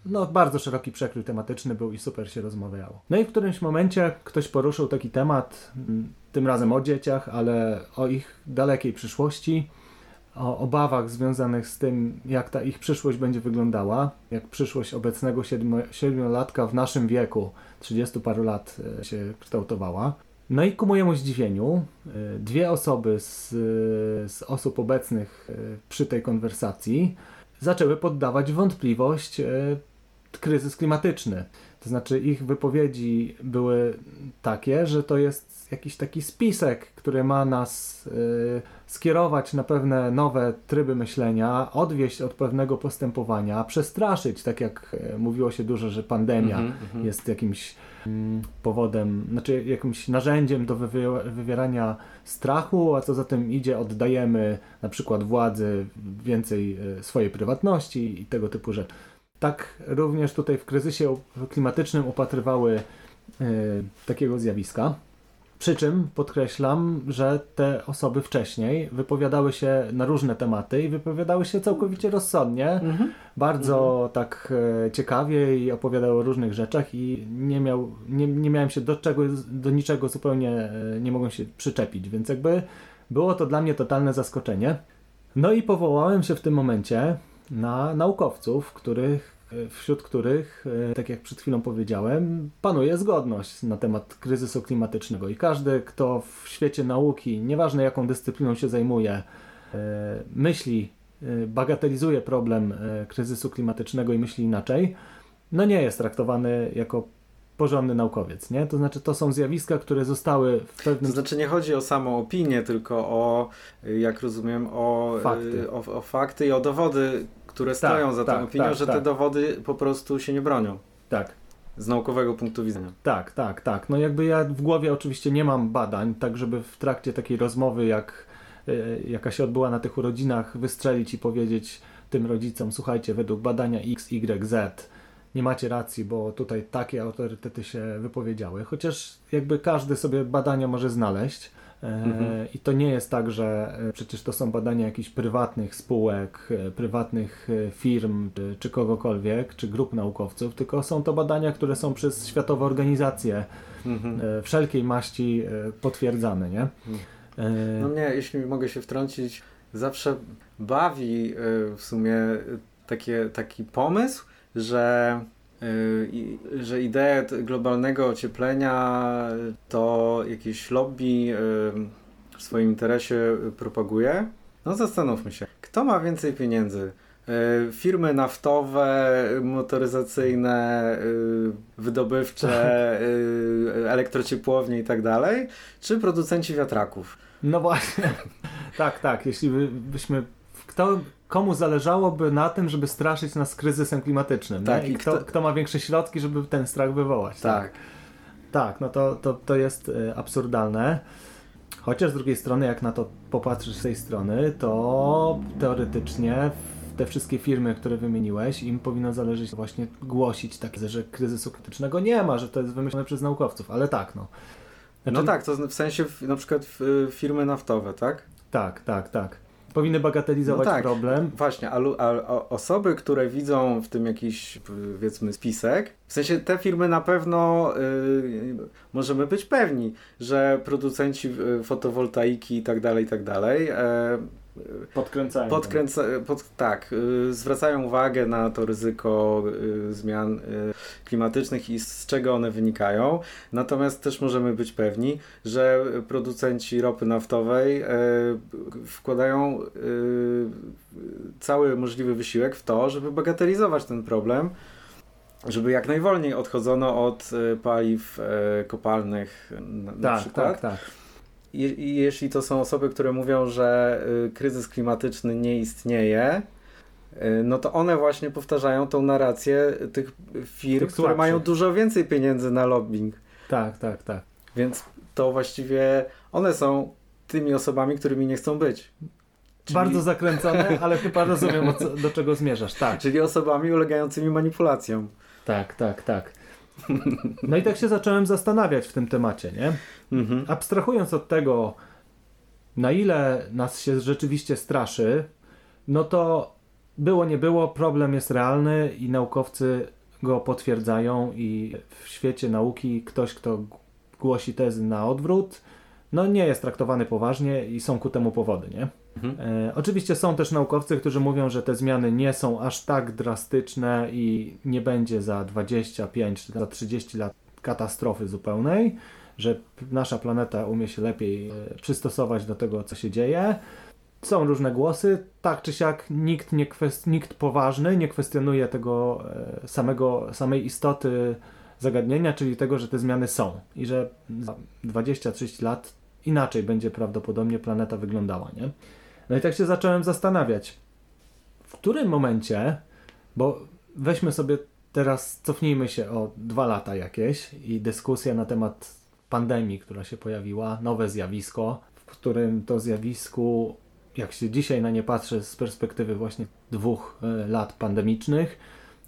No, bardzo szeroki przekrój tematyczny był i super się rozmawiało. No i w którymś momencie ktoś poruszył taki temat, tym razem o dzieciach, ale o ich dalekiej przyszłości o obawach związanych z tym, jak ta ich przyszłość będzie wyglądała, jak przyszłość obecnego siedmiolatka w naszym wieku, 30 paru lat e, się kształtowała. No i ku mojemu zdziwieniu, e, dwie osoby z, z osób obecnych e, przy tej konwersacji zaczęły poddawać wątpliwość kryzys klimatyczny. To znaczy ich wypowiedzi były takie, że to jest jakiś taki spisek, który ma nas skierować na pewne nowe tryby myślenia, odwieść od pewnego postępowania, przestraszyć, tak jak y, mówiło się dużo, że pandemia mm -hmm, jest jakimś mm, powodem, znaczy jakimś narzędziem do wywierania strachu, a co za tym idzie, oddajemy na przykład władzy więcej y, swojej prywatności i tego typu rzeczy. Tak również tutaj w kryzysie klimatycznym upatrywały takiego zjawiska. Przy czym podkreślam, że te osoby wcześniej wypowiadały się na różne tematy i wypowiadały się całkowicie rozsądnie, mhm. bardzo mhm. tak e, ciekawie i opowiadały o różnych rzeczach i nie, miał, nie, nie miałem się do, czego, do niczego zupełnie, e, nie mogłem się przyczepić, więc jakby było to dla mnie totalne zaskoczenie. No i powołałem się w tym momencie na naukowców, których wśród których, e, tak jak przed chwilą powiedziałem, panuje zgodność na temat kryzysu klimatycznego i każdy, kto w świecie nauki, nieważne jaką dyscypliną się zajmuje, e, myśli, bagatelizuje problem kryzysu klimatycznego i myśli inaczej, no nie jest traktowany jako porządny naukowiec, nie? To znaczy to są zjawiska, które zostały w pewnym... To znaczy nie chodzi o samą opinię, tylko o, jak rozumiem, o fakty, o, o fakty i o dowody, które tak, stoją za tak, tą opinią, tak, że te tak. dowody po prostu się nie bronią. Tak. Z naukowego punktu widzenia. Tak, tak, tak. No jakby ja w głowie oczywiście nie mam badań, tak żeby w trakcie takiej rozmowy, jak y, jaka się odbyła na tych urodzinach, wystrzelić i powiedzieć tym rodzicom, słuchajcie, według badania X, Y, Z nie macie racji, bo tutaj takie autorytety się wypowiedziały. Chociaż jakby każdy sobie badania może znaleźć. Mhm. I to nie jest tak, że e, przecież to są badania jakichś prywatnych spółek, e, prywatnych e, firm, czy, czy kogokolwiek, czy grup naukowców, tylko są to badania, które są przez światowe organizacje mhm. wszelkiej maści potwierdzane, nie? Mhm. No mnie, jeśli mogę się wtrącić, zawsze bawi w sumie takie, taki pomysł, że że ideę globalnego ocieplenia to jakieś lobby y, w swoim interesie propaguje. No zastanówmy się, kto ma więcej pieniędzy? Y, firmy naftowe, motoryzacyjne, wydobywcze, elektrociepłownie i tak dalej, czy producenci wiatraków? No właśnie, tak, tak. Jeśli byśmy kto, komu zależałoby na tym, żeby straszyć nas kryzysem klimatycznym. Tak, I kto, kto, kto, ma większe środki, żeby ten strach wywołać. Tak. Tak, tak no to, to, to jest y, absurdalne. Chociaż z drugiej strony, jak na to popatrzysz z tej strony, to teoretycznie te wszystkie firmy, które wymieniłeś, im powinno zależeć właśnie głosić takie, że kryzysu krytycznego nie ma, że to jest wymyślone przez naukowców, ale tak, no. Znaczy... No tak, to w sensie na przykład firmy naftowe, tak? Tak, tak, tak powinny bagatelizować no tak, problem. Właśnie, a, a, osoby, które widzą w tym jakiś, powiedzmy, spisek, w sensie te firmy na pewno y, możemy być pewni, że producenci y, fotowoltaiki i tak dalej, i tak dalej, e, Podkręcają. Podkręca, pod, tak, y, zwracają uwagę na to ryzyko y, zmian y, klimatycznych i z czego one wynikają. Natomiast też możemy być pewni, że producenci ropy naftowej wkładają cały możliwy wysiłek w to, żeby bagatelizować ten problem żeby jak najwolniej odchodzono od paliw kopalnych na, na tak, przykład. Tak, tak jeśli to są osoby, które mówią, że y, kryzys klimatyczny nie istnieje, y, no to one właśnie powtarzają tą narrację tych firm, tych które mają dużo więcej pieniędzy na lobbying. Tak, tak, tak. Więc to właściwie one są tymi osobami, którymi nie chcą być. Czyli... Bardzo zakręcone, (laughs) ale chyba rozumiem, co, do czego zmierzasz. Tak. Czyli osobami ulegającymi manipulacjom. Tak, tak, tak. No i tak się zacząłem zastanawiać w tym temacie, nie? Mhm. Abstrahując od tego, na ile nas się rzeczywiście straszy, no to było, nie było, problem jest realny i naukowcy go potwierdzają i w świecie nauki ktoś, kto głosi tezy na odwrót, no nie jest traktowany poważnie i są ku temu powody, nie? Mhm. E, oczywiście są też naukowcy, którzy mówią, że te zmiany nie są aż tak drastyczne i nie będzie za 25 czy za 30 lat katastrofy zupełnej, że nasza planeta umie się lepiej e, przystosować do tego, co się dzieje. Są różne głosy, tak czy siak nikt, nie kwest- nikt poważny nie kwestionuje tego e, samego, samej istoty zagadnienia, czyli tego, że te zmiany są i że za 20-30 lat inaczej będzie prawdopodobnie planeta wyglądała, nie? No i tak się zacząłem zastanawiać, w którym momencie, bo weźmy sobie teraz, cofnijmy się o dwa lata jakieś i dyskusja na temat pandemii, która się pojawiła, nowe zjawisko, w którym to zjawisku, jak się dzisiaj na nie patrzy z perspektywy właśnie dwóch e, lat pandemicznych,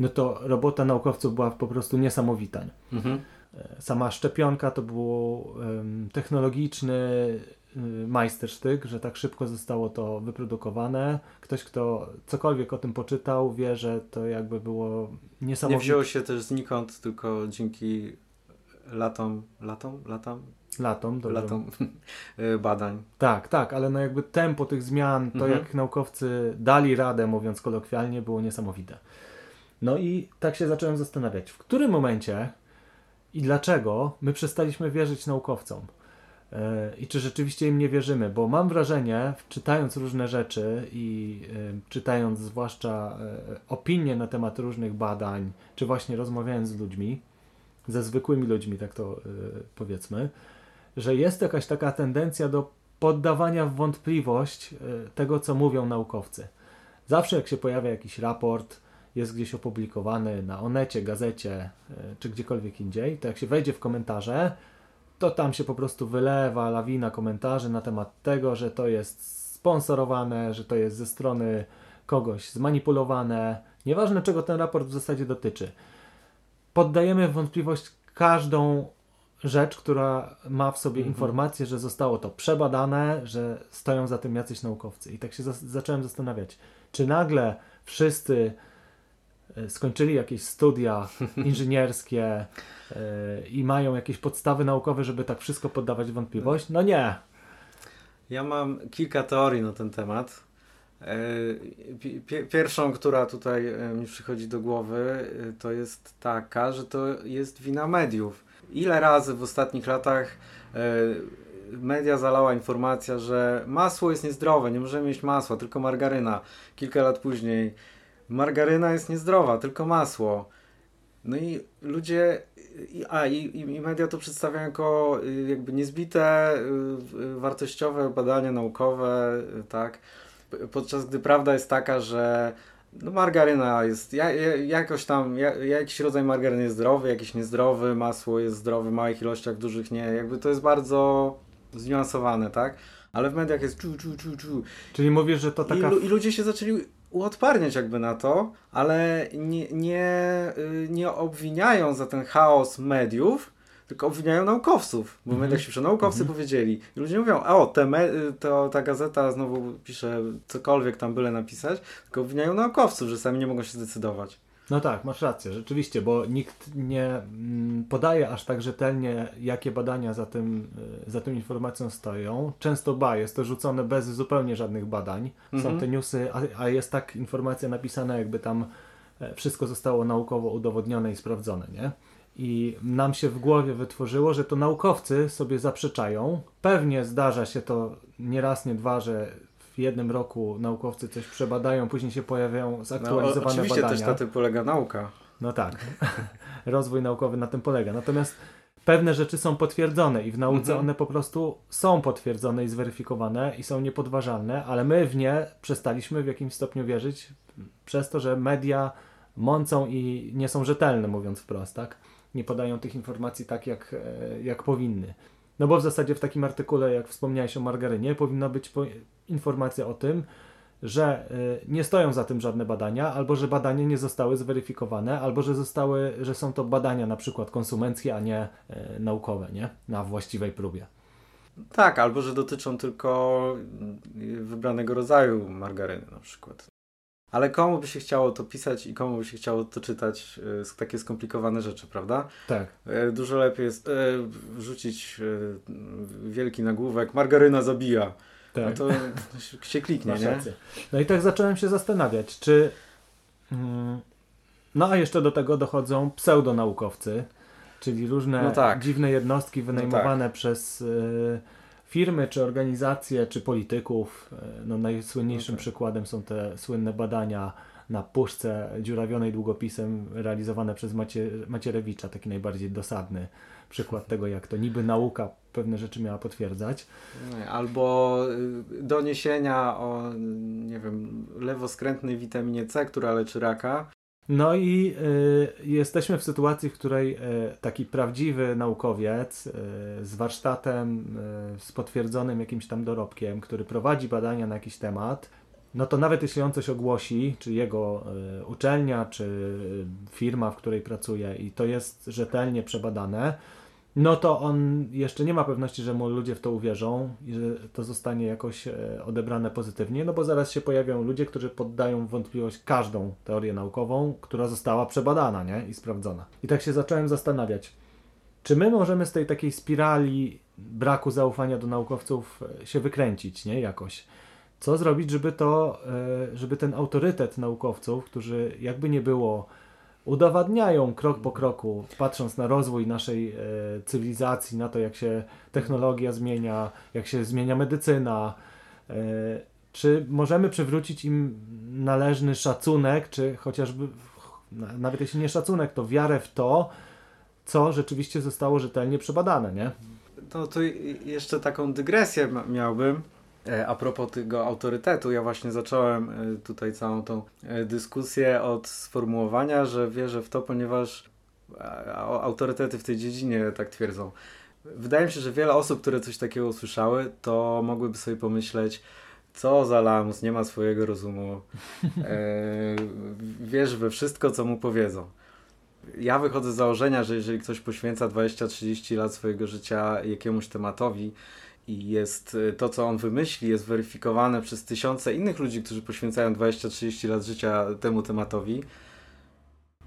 no to robota naukowców była po prostu niesamowita. Mhm. E, sama szczepionka to był um, technologiczny majstersztyk, że tak szybko zostało to wyprodukowane. Ktoś, kto cokolwiek o tym poczytał, wie, że to jakby było niesamowite. Nie wzięło się też znikąd, tylko dzięki latom, latom, latom? Latom, dobrze. Latom (laughs) y, badań. Tak, tak, ale no jakby tempo tych zmian, to mhm. jak naukowcy dali radę, mówiąc kolokwialnie, było niesamowite. No i tak się zacząłem zastanawiać, w którym momencie i dlaczego my przestaliśmy wierzyć naukowcom. E, I czy rzeczywiście im nie wierzymy, bo mam wrażenie, czytając różne rzeczy i e, czytając zwłaszcza e, opinie na temat różnych badań, czy właśnie rozmawiając z ludźmi, ze zwykłymi ludźmi, tak to powiedzmy, że jest jakaś taka tendencja do poddawania w wątpliwość tego, co mówią naukowcy. Zawsze jak się pojawia jakiś raport, jest gdzieś opublikowany na Onecie, gazecie czy gdziekolwiek indziej, to jak się wejdzie w komentarze, to tam się po prostu wylewa lawina komentarzy na temat tego, że to jest sponsorowane, że to jest ze strony kogoś zmanipulowane. Nieważne, czego ten raport w zasadzie dotyczy. Poddajemy w wątpliwość każdą rzecz, która ma w sobie mhm. informację, że zostało to przebadane, że stoją za tym jacyś naukowcy. I tak się zacząłem zastanawiać, czy nagle wszyscy skończyli jakieś studia (laughs) inżynierskie e, i mają jakieś podstawy naukowe, żeby tak wszystko poddawać wątpliwość? No nie. Ja mam kilka teorii na ten temat. E, pierwszą, która tutaj mi przychodzi do głowy, to jest taka, że to jest wina mediów. Ile razy w ostatnich latach media zalała informacja, że masło jest niezdrowe, nie możemy mieć masła, tylko margaryna. Kilka lat później margaryna jest niezdrowa, tylko masło. No i ludzie, a i, i media to przedstawiają jako y, jakby niezbite, y, y, wartościowe badania naukowe, tak? Podczas gdy prawda jest taka, że no margaryna jest ja, ja, jakoś tam, ja, jakiś rodzaj margaryny jest zdrowy, jakiś niezdrowy, masło jest zdrowe w małych ilościach, dużych nie. Jakby to jest bardzo zniuansowane, tak? Ale w mediach jest czu, czu, czu, czu. Czyli mówisz, że to taka... I, I ludzie się zaczęli uodparniać jakby na to, ale nie, nie, y, nie obwiniają za ten chaos mediów, tylko obwiniają naukowców, bo mm -hmm. mediach się pisze, naukowcy mm -hmm. powiedzieli. I ludzie mówią, o, te y, to, ta gazeta znowu pisze cokolwiek tam byle napisać, tylko obwiniają naukowców, że sami nie mogą się zdecydować. No tak, masz rację, rzeczywiście, bo nikt nie mm, podaje aż tak rzetelnie, jakie badania za tym, y, za tym informacją stoją. Często ba, jest to rzucone bez zupełnie żadnych badań. Mhm. Są te newsy, a, a jest tak informacja napisana, jakby tam e, wszystko zostało naukowo udowodnione i sprawdzone, nie? I nam się w głowie wytworzyło, że to naukowcy sobie zaprzeczają. Pewnie zdarza się to nie raz, nie dwa, że jednym roku naukowcy coś przebadają, później się pojawiają zaktualizowane no, oczywiście badania. Oczywiście też na tym polega nauka. No tak, (laughs) rozwój naukowy na tym polega. Natomiast pewne rzeczy są potwierdzone i w nauce mhm. one po prostu są potwierdzone i zweryfikowane i są niepodważalne, ale my w nie przestaliśmy w jakimś stopniu wierzyć przez to, że media mącą i nie są rzetelne, mówiąc wprost, tak? Nie podają tych informacji tak, jak, e, jak powinny. No bo w zasadzie w takim artykule, jak wspomniałeś o margarynie, powinna być informacja o tym, że y, nie stoją za tym żadne badania, albo że badania nie zostały zweryfikowane, albo że zostały, że są to badania na przykład konsumenckie, a nie y, naukowe, nie? Na właściwej próbie. Tak, albo że dotyczą tylko y, wybranego rodzaju margaryny na przykład. Ale komu by się chciało to pisać i komu by się chciało to czytać y, takie skomplikowane rzeczy, prawda? Tak. Y, dużo lepiej jest y, wrzucić wielki nagłówek margaryna zabija. Tak. No to się kliknie, nie? No i tak zacząłem się zastanawiać, czy... Mm, no a jeszcze do tego dochodzą pseudonaukowcy, czyli różne no tak. dziwne jednostki wynajmowane no tak. przez firmy, czy organizacje, czy polityków. E, no, najsłynniejszym okay. przykładem są te słynne badania na puszce dziurawionej długopisem realizowane przez Macie, Macierewicza, taki najbardziej dosadny przykład tego, jak to niby nauka pewne rzeczy miała potwierdzać. Albo y, doniesienia o, nie wiem, lewoskrętnej witaminie C, która leczy raka, no i y, jesteśmy w sytuacji, w której y, taki prawdziwy naukowiec y, z warsztatem, y, z potwierdzonym jakimś tam dorobkiem, który prowadzi badania na jakiś temat, no to nawet jeśli on coś ogłosi, czy jego y, uczelnia, czy firma, w której pracuje i to jest rzetelnie przebadane, no to on jeszcze nie ma pewności, że mu ludzie w to uwierzą i że to zostanie jakoś e, odebrane pozytywnie, no bo zaraz się pojawią ludzie, którzy poddają wątpliwość każdą teorię naukową, która została przebadana nie? i sprawdzona. I tak się zacząłem zastanawiać, czy my możemy z tej takiej spirali braku zaufania do naukowców e, się wykręcić, nie? Jakoś. Co zrobić, żeby to, e, żeby ten autorytet naukowców, którzy jakby nie było udowadniają krok po kroku, patrząc na rozwój naszej e, cywilizacji, na to, jak się technologia zmienia, jak się zmienia medycyna. E, czy możemy przywrócić im należny szacunek, czy chociażby, nawet jeśli nie szacunek, to wiarę w to, co rzeczywiście zostało rzetelnie przebadane, nie? To, to jeszcze taką dygresję miałbym a propos tego autorytetu, ja właśnie zacząłem e, tutaj całą tą e, dyskusję od sformułowania, że wierzę w to, ponieważ autorytety w tej dziedzinie tak twierdzą. Wydaje mi się, że wiele osób, które coś takiego usłyszały, to mogłyby sobie pomyśleć, co za lamus, nie ma swojego rozumu, wierzy we wszystko, co mu powiedzą. Ja wychodzę z założenia, że jeżeli ktoś poświęca 20-30 lat swojego życia jakiemuś tematowi, i jest y, to, co on wymyśli, jest weryfikowane przez tysiące innych ludzi, którzy poświęcają 20-30 lat życia temu tematowi,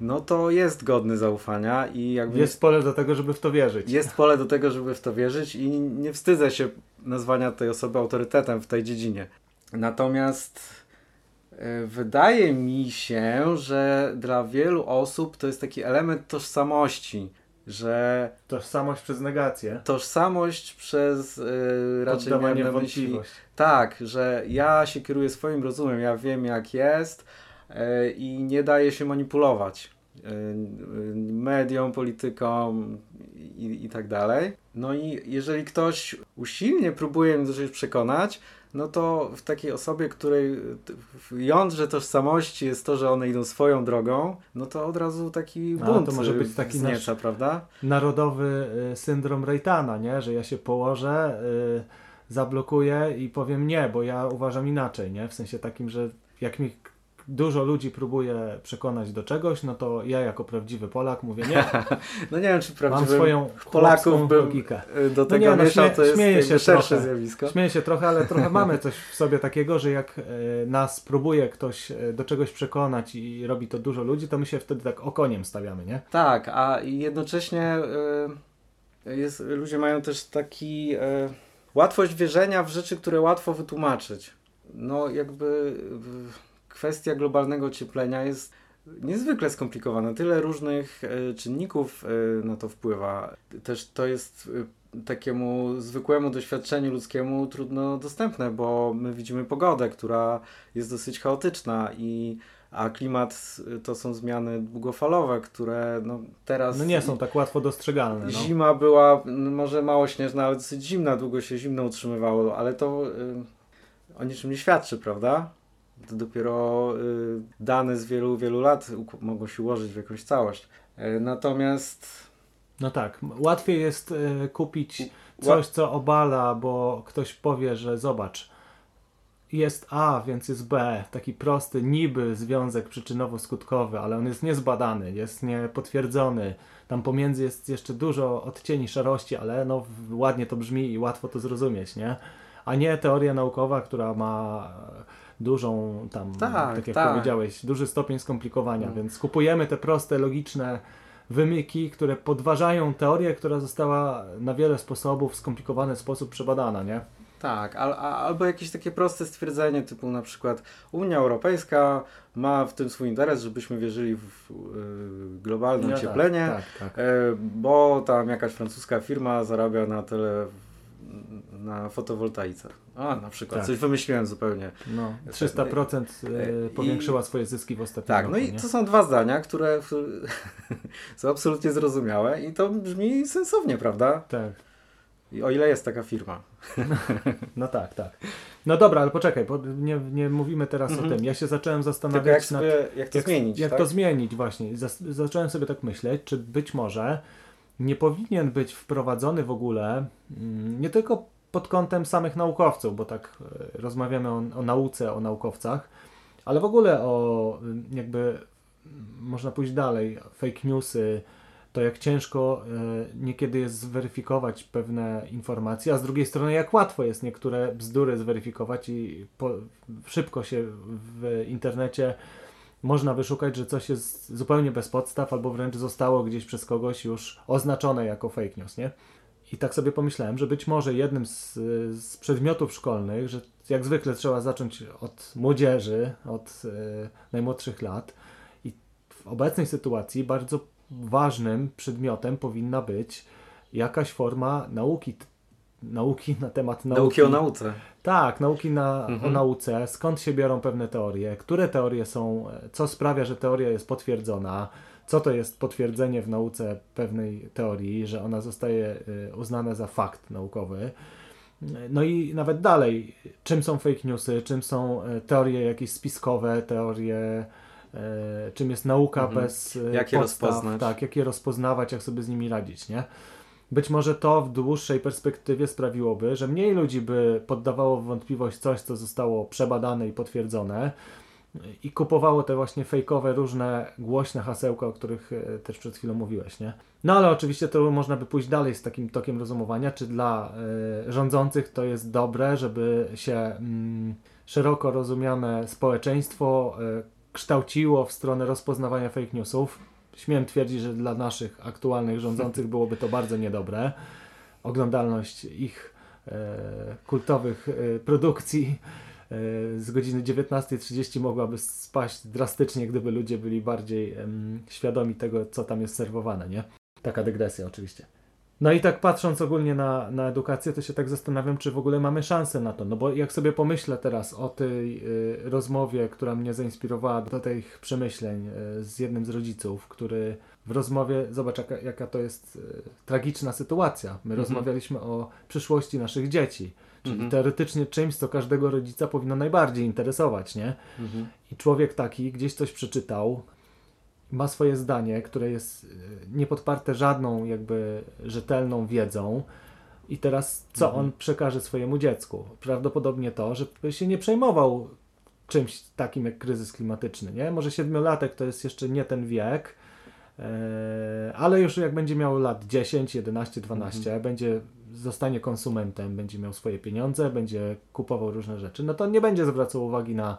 no to jest godny zaufania i jakby... Jest pole do tego, żeby w to wierzyć. Jest pole do tego, żeby w to wierzyć i nie wstydzę się nazwania tej osoby autorytetem w tej dziedzinie. Natomiast y, wydaje mi się, że dla wielu osób to jest taki element tożsamości, że... Tożsamość przez negację. Tożsamość przez yy, raczej na myśli... Tak, że ja się kieruję swoim rozumem, ja wiem jak jest yy, i nie daje się manipulować yy, mediom, politykom i, i tak dalej. No i jeżeli ktoś usilnie próbuje mnie do czegoś przekonać, no to w takiej osobie, której w jądrze tożsamości jest to, że one idą swoją drogą, no to od razu taki bunt A, to może być taki znieca, nasz prawda? Narodowy y, syndrom Reitana, nie? Że ja się położę, yy, zablokuję i powiem nie, bo ja uważam inaczej, nie? W sensie takim, że jak mi dużo ludzi próbuje przekonać do czegoś, no to ja jako prawdziwy Polak mówię nie. (laughs) no nie wiem, czy prawdziwym Mam swoją Polaków bym logikę. do no tego no nie, no, mieszał, to jest się szersze trochę, zjawisko. Śmieję się trochę, ale trochę (laughs) mamy coś w sobie takiego, że jak e, nas próbuje ktoś e, do czegoś przekonać i robi to dużo ludzi, to my się wtedy tak okoniem stawiamy, nie? Tak, a jednocześnie e, jest, ludzie mają też taki łatwość wierzenia w rzeczy, które łatwo wytłumaczyć. No jakby kwestia globalnego ocieplenia jest niezwykle skomplikowana. Tyle różnych e, czynników e, na to wpływa. Też to jest e, takiemu zwykłemu doświadczeniu ludzkiemu trudno dostępne, bo my widzimy pogodę, która jest dosyć chaotyczna i a klimat to są zmiany długofalowe, które no teraz... No nie są tak łatwo dostrzegalne. No. Zima była no może mało śnieżna, ale dosyć zimna, długo się zimno utrzymywało, ale to y, o niczym nie świadczy, prawda? To dopiero y, dane z wielu, wielu lat mogą się ułożyć w jakąś całość. E, natomiast. No tak, łatwiej jest y, kupić coś, co obala, bo ktoś powie, że zobacz, jest A, więc jest B. Taki prosty, niby związek przyczynowo-skutkowy, ale on jest niezbadany, jest niepotwierdzony. Tam pomiędzy jest jeszcze dużo odcieni szarości, ale no ładnie to brzmi i łatwo to zrozumieć, nie? A nie teoria naukowa, która ma dużą tam, tak, tak jak tak. powiedziałeś, duży stopień skomplikowania, mm. więc kupujemy te proste, logiczne wymyki, które podważają teorię, która została na wiele sposobów, w skomplikowany sposób przebadana, nie? Tak, al, albo jakieś takie proste stwierdzenie, typu na przykład Unia Europejska ma w tym swój interes, żebyśmy wierzyli w y, globalne ocieplenie, tak, tak, tak. Y, bo tam jakaś francuska firma zarabia na tyle na fotowoltaice. A, na przykład, tak. coś wymyśliłem zupełnie. No, 300% e, powiększyła I, swoje zyski w ostatnim tak, roku. Tak, no i nie? to są dwa zdania, które (laughs) są absolutnie zrozumiałe i to brzmi sensownie, prawda? Tak. I o ile jest taka firma. (laughs) No tak, tak. No dobra, ale poczekaj, bo nie, nie mówimy teraz o mhm. tym. Ja się zacząłem zastanawiać jak, sobie, nad, jak to jak, zmienić. Jak tak? to zmienić właśnie. zacząłem sobie tak myśleć, czy być może nie powinien być wprowadzony w ogóle mm, nie tylko pod kątem samych naukowców, bo tak e, rozmawiamy o, o nauce, o naukowcach, ale w ogóle o mm, jakby mm, można pójść dalej, fake newsy, to jak ciężko e, niekiedy jest zweryfikować pewne informacje, a z drugiej strony jak łatwo jest niektóre bzdury zweryfikować i po, szybko się w internecie można wyszukać, że coś jest zupełnie bez podstaw, albo wręcz zostało gdzieś przez kogoś już oznaczone jako fake news, nie? I tak sobie pomyślałem, że być może jednym z, z przedmiotów szkolnych, że jak zwykle trzeba zacząć od młodzieży, od e, najmłodszych lat, i w obecnej sytuacji bardzo ważnym przedmiotem powinna być jakaś forma nauki nauki na temat nauki. Nauki o nauce. Tak, nauki na, mhm. o nauce, skąd się biorą pewne teorie, które teorie są, co sprawia, że teoria jest potwierdzona, co to jest potwierdzenie w nauce pewnej teorii, że ona zostaje y, uznana za fakt naukowy. No i nawet dalej, czym są fake newsy, czym są y, teorie jakieś spiskowe, teorie, y, czym jest nauka mhm. bez jak je podstaw, rozpoznać. tak, jak je rozpoznawać, jak sobie z nimi radzić, nie? Być może to w dłuższej perspektywie sprawiłoby, że mniej ludzi by poddawało w wątpliwość coś, co zostało przebadane i potwierdzone i kupowało te właśnie fejkowe, różne głośne hasełka, o których e, też przed chwilą mówiłeś, nie? No ale oczywiście to można by pójść dalej z takim tokiem rozumowania, czy dla y, rządzących to jest dobre, żeby się mm, szeroko rozumiane społeczeństwo y, kształciło w stronę rozpoznawania fake newsów, śmiem twierdzić, że dla naszych aktualnych rządzących byłoby to bardzo niedobre. Oglądalność ich e, kultowych e, produkcji e, z godziny 19.30 mogłaby spaść drastycznie, gdyby ludzie byli bardziej świadomi tego, co tam jest serwowane, nie? Taka dygresja oczywiście. No i tak patrząc ogólnie na, na edukację, to się tak zastanawiam, czy w ogóle mamy szansę na to. No bo jak sobie pomyślę teraz o tej y, rozmowie, która mnie zainspirowała do tych przemyśleń y, z jednym z rodziców, który w rozmowie, zobacz jaka, jaka to jest y, tragiczna sytuacja. My mhm. rozmawialiśmy o przyszłości naszych dzieci. Czyli mhm. teoretycznie czymś, co każdego rodzica powinno najbardziej interesować, nie? Mhm. I człowiek taki gdzieś coś przeczytał, ma swoje zdanie, które jest e, niepodparte żadną jakby rzetelną wiedzą. I teraz co mhm. on przekaże swojemu dziecku? Prawdopodobnie to, żeby się nie przejmował czymś takim jak kryzys klimatyczny, nie? Może siedmiolatek to jest jeszcze nie ten wiek, e, ale już jak będzie miał lat 10, 11, 12, mhm. będzie zostanie konsumentem, będzie miał swoje pieniądze, będzie kupował różne rzeczy, no to nie będzie zwracał uwagi na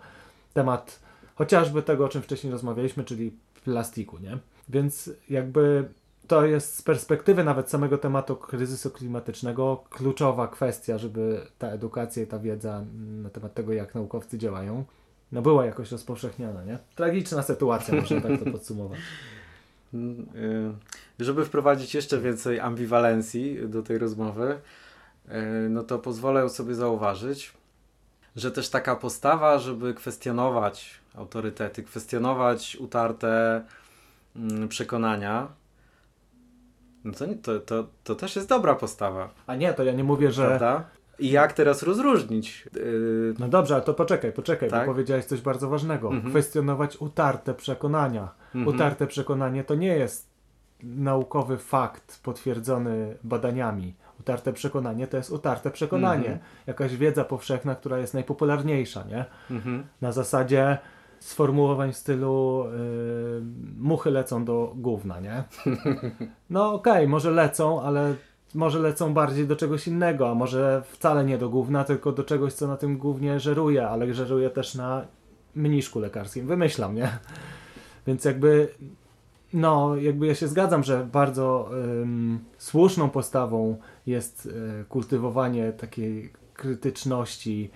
temat chociażby tego, o czym wcześniej rozmawialiśmy, czyli plastiku, nie? Więc jakby to jest z perspektywy nawet samego tematu kryzysu klimatycznego kluczowa kwestia, żeby ta edukacja i ta wiedza na temat tego, jak naukowcy działają, no była jakoś rozpowszechniana, nie? Tragiczna sytuacja, można tak to podsumować. (laughs) Żeby wprowadzić jeszcze więcej ambiwalencji do tej rozmowy, y, no to pozwolę sobie zauważyć, że też taka postawa, żeby kwestionować autorytety, kwestionować utarte mm, przekonania, no to, to, to, to też jest dobra postawa. A nie, to ja nie mówię, że. Prawda? I jak teraz rozróżnić? Yy... No dobrze, ale to poczekaj, poczekaj, tak? bo powiedziałeś coś bardzo ważnego. Mhm. Kwestionować utarte przekonania. Mhm. Utarte przekonanie to nie jest naukowy fakt potwierdzony badaniami. Utarte przekonanie to jest utarte przekonanie. Mhm. Jakaś wiedza powszechna, która jest najpopularniejsza, nie? Mhm. Na zasadzie sformułowań w stylu yy, muchy lecą do gówna, nie? (laughs) No okej, może lecą, ale może lecą bardziej do czegoś innego, a może wcale nie do gówna, tylko do czegoś, co na tym głównie żeruje, ale żeruje też na mniszku lekarskim. Wymyślam, nie? Więc jakby no, jakby ja się zgadzam, że bardzo ym, słuszną postawą jest y, kultywowanie takiej krytyczności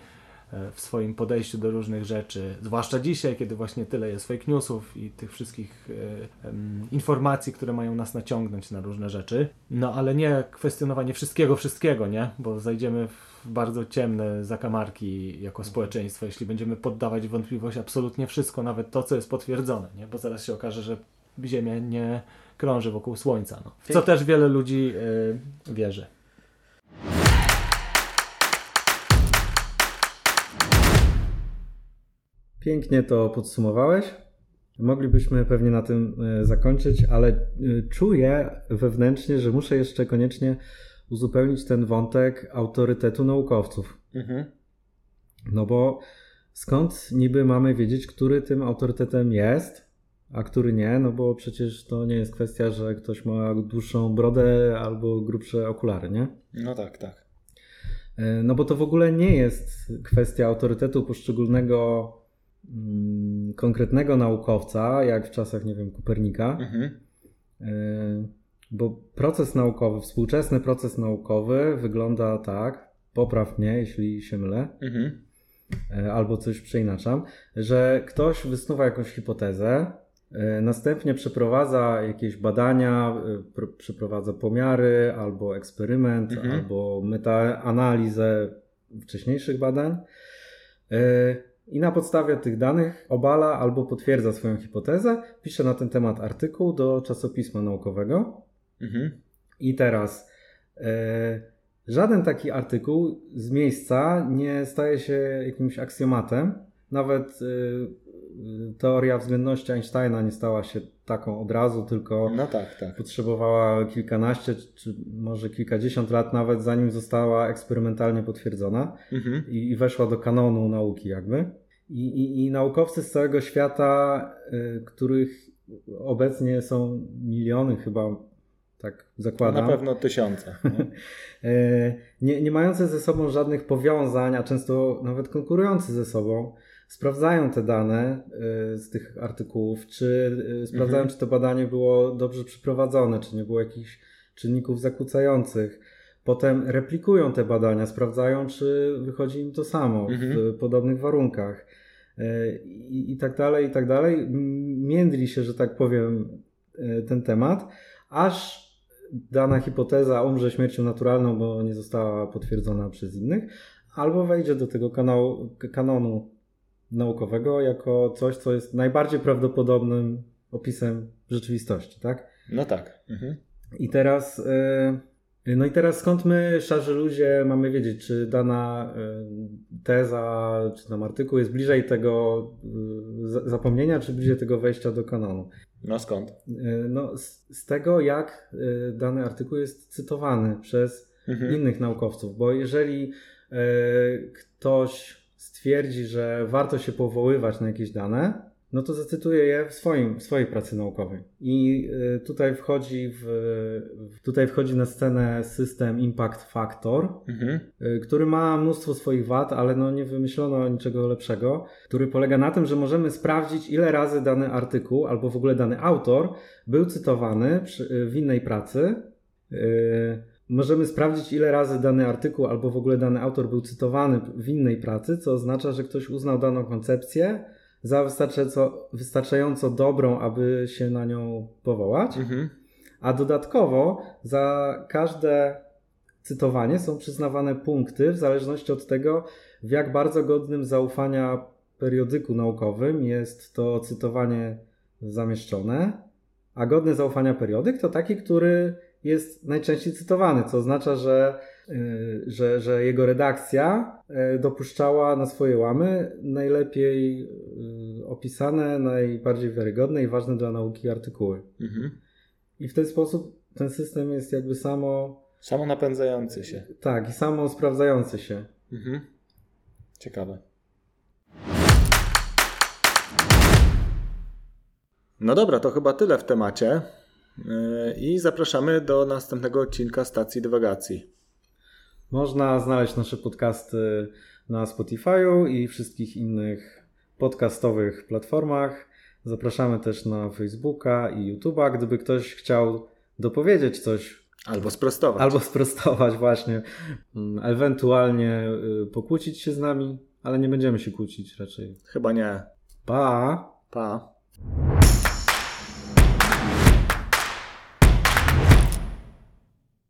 y, w swoim podejściu do różnych rzeczy, zwłaszcza dzisiaj, kiedy właśnie tyle jest fake newsów i tych wszystkich ym, informacji, które mają nas naciągnąć na różne rzeczy. No, ale nie kwestionowanie wszystkiego, wszystkiego, nie? Bo zajdziemy w bardzo ciemne zakamarki jako społeczeństwo, jeśli będziemy poddawać wątpliwość absolutnie wszystko, nawet to, co jest potwierdzone, nie? Bo zaraz się okaże, że Ziemia nie krąży wokół Słońca. No. W co też wiele ludzi y, wierzy. Pięknie to podsumowałeś. Moglibyśmy pewnie na tym e, zakończyć, ale e, czuję wewnętrznie, że muszę jeszcze koniecznie uzupełnić ten wątek autorytetu naukowców. Mhm. No bo skąd niby mamy wiedzieć, który tym autorytetem jest, a który nie? No bo przecież to nie jest kwestia, że ktoś ma dłuższą brodę albo grubsze okulary, nie? No tak, tak. E, No bo to w ogóle nie jest kwestia autorytetu poszczególnego konkretnego naukowca, jak w czasach, nie wiem, Kopernika, Mhm. E, bo proces naukowy, współczesny proces naukowy wygląda tak, popraw mnie, jeśli się mylę, Mhm. e, albo coś przeinaczam, że ktoś wysnuwa jakąś hipotezę, e, następnie przeprowadza jakieś badania, pr- przeprowadza pomiary, albo eksperyment, Mhm. albo metaanalizę wcześniejszych badań i na podstawie tych danych obala albo potwierdza swoją hipotezę, pisze na ten temat artykuł do czasopisma naukowego. Mhm. I teraz e, żaden taki artykuł z miejsca nie staje się jakimś aksjomatem. Nawet e, teoria względności Einsteina nie stała się taką od razu, tylko No tak, tak. potrzebowała kilkanaście czy może kilkadziesiąt lat nawet, zanim została eksperymentalnie potwierdzona Mhm. i, i weszła do kanonu nauki jakby. I, i, I naukowcy z całego świata, y, których obecnie są miliony chyba, tak zakładam. Na pewno tysiące. nie? (laughs) E, nie, nie mające ze sobą żadnych powiązań, a często nawet konkurujące ze sobą, sprawdzają te dane e, z tych artykułów, czy e, sprawdzają, Mhm. czy to badanie było dobrze przeprowadzone, czy nie było jakichś czynników zakłócających. Potem replikują te badania, sprawdzają, czy wychodzi im to samo Mhm. w podobnych warunkach. E, I, I tak dalej, i tak dalej. Międli się, że tak powiem, ten temat, aż dana hipoteza umrze śmiercią naturalną, bo nie została potwierdzona przez innych, albo wejdzie do tego kanału, kanonu naukowego jako coś, co jest najbardziej prawdopodobnym opisem rzeczywistości, tak? No tak. Mhm. I teraz, y, no i teraz skąd my, szarzy ludzie, mamy wiedzieć, czy dana y, teza, czy tam artykuł jest bliżej tego y, za- zapomnienia, czy bliżej tego wejścia do kanonu? No skąd? No, z, z tego, jak dany artykuł jest cytowany przez Mhm. innych naukowców, bo jeżeli ktoś stwierdzi, że warto się powoływać na jakieś dane, no to zacytuję je w, swoim, w swojej pracy naukowej. I e, tutaj wchodzi, w, tutaj wchodzi na scenę system Impact Factor, Mhm. y, który ma mnóstwo swoich wad, ale no nie wymyślono niczego lepszego, który polega na tym, że możemy sprawdzić, ile razy dany artykuł albo w ogóle dany autor był cytowany y, w innej pracy. Y, Możemy sprawdzić, ile razy dany artykuł albo w ogóle dany autor był cytowany w innej pracy, co oznacza, że ktoś uznał daną koncepcję za wystarczająco, wystarczająco dobrą, aby się na nią powołać. Mhm. A dodatkowo za każde cytowanie są przyznawane punkty w zależności od tego, w jak bardzo godnym zaufania periodyku naukowym jest to cytowanie zamieszczone. A godny zaufania periodyk to taki, który jest najczęściej cytowany, co oznacza, że, yy, że, że jego redakcja yy, dopuszczała na swoje łamy najlepiej yy, opisane, najbardziej wiarygodne i ważne dla nauki artykuły. Mhm. I w ten sposób ten system jest jakby samo Samonapędzający się. Tak, i samo sprawdzający się. Mhm. Ciekawe. No dobra, to chyba tyle w temacie. Yy, I zapraszamy do następnego odcinka stacji dywagacji. Można znaleźć nasze podcasty na Spotify'u i wszystkich innych podcastowych platformach. Zapraszamy też na Facebooka i YouTube'a, gdyby ktoś chciał dopowiedzieć coś Albo sprostować. albo sprostować właśnie, mm, ewentualnie y, pokłócić się z nami, ale nie będziemy się kłócić raczej. Chyba nie. Pa! Pa.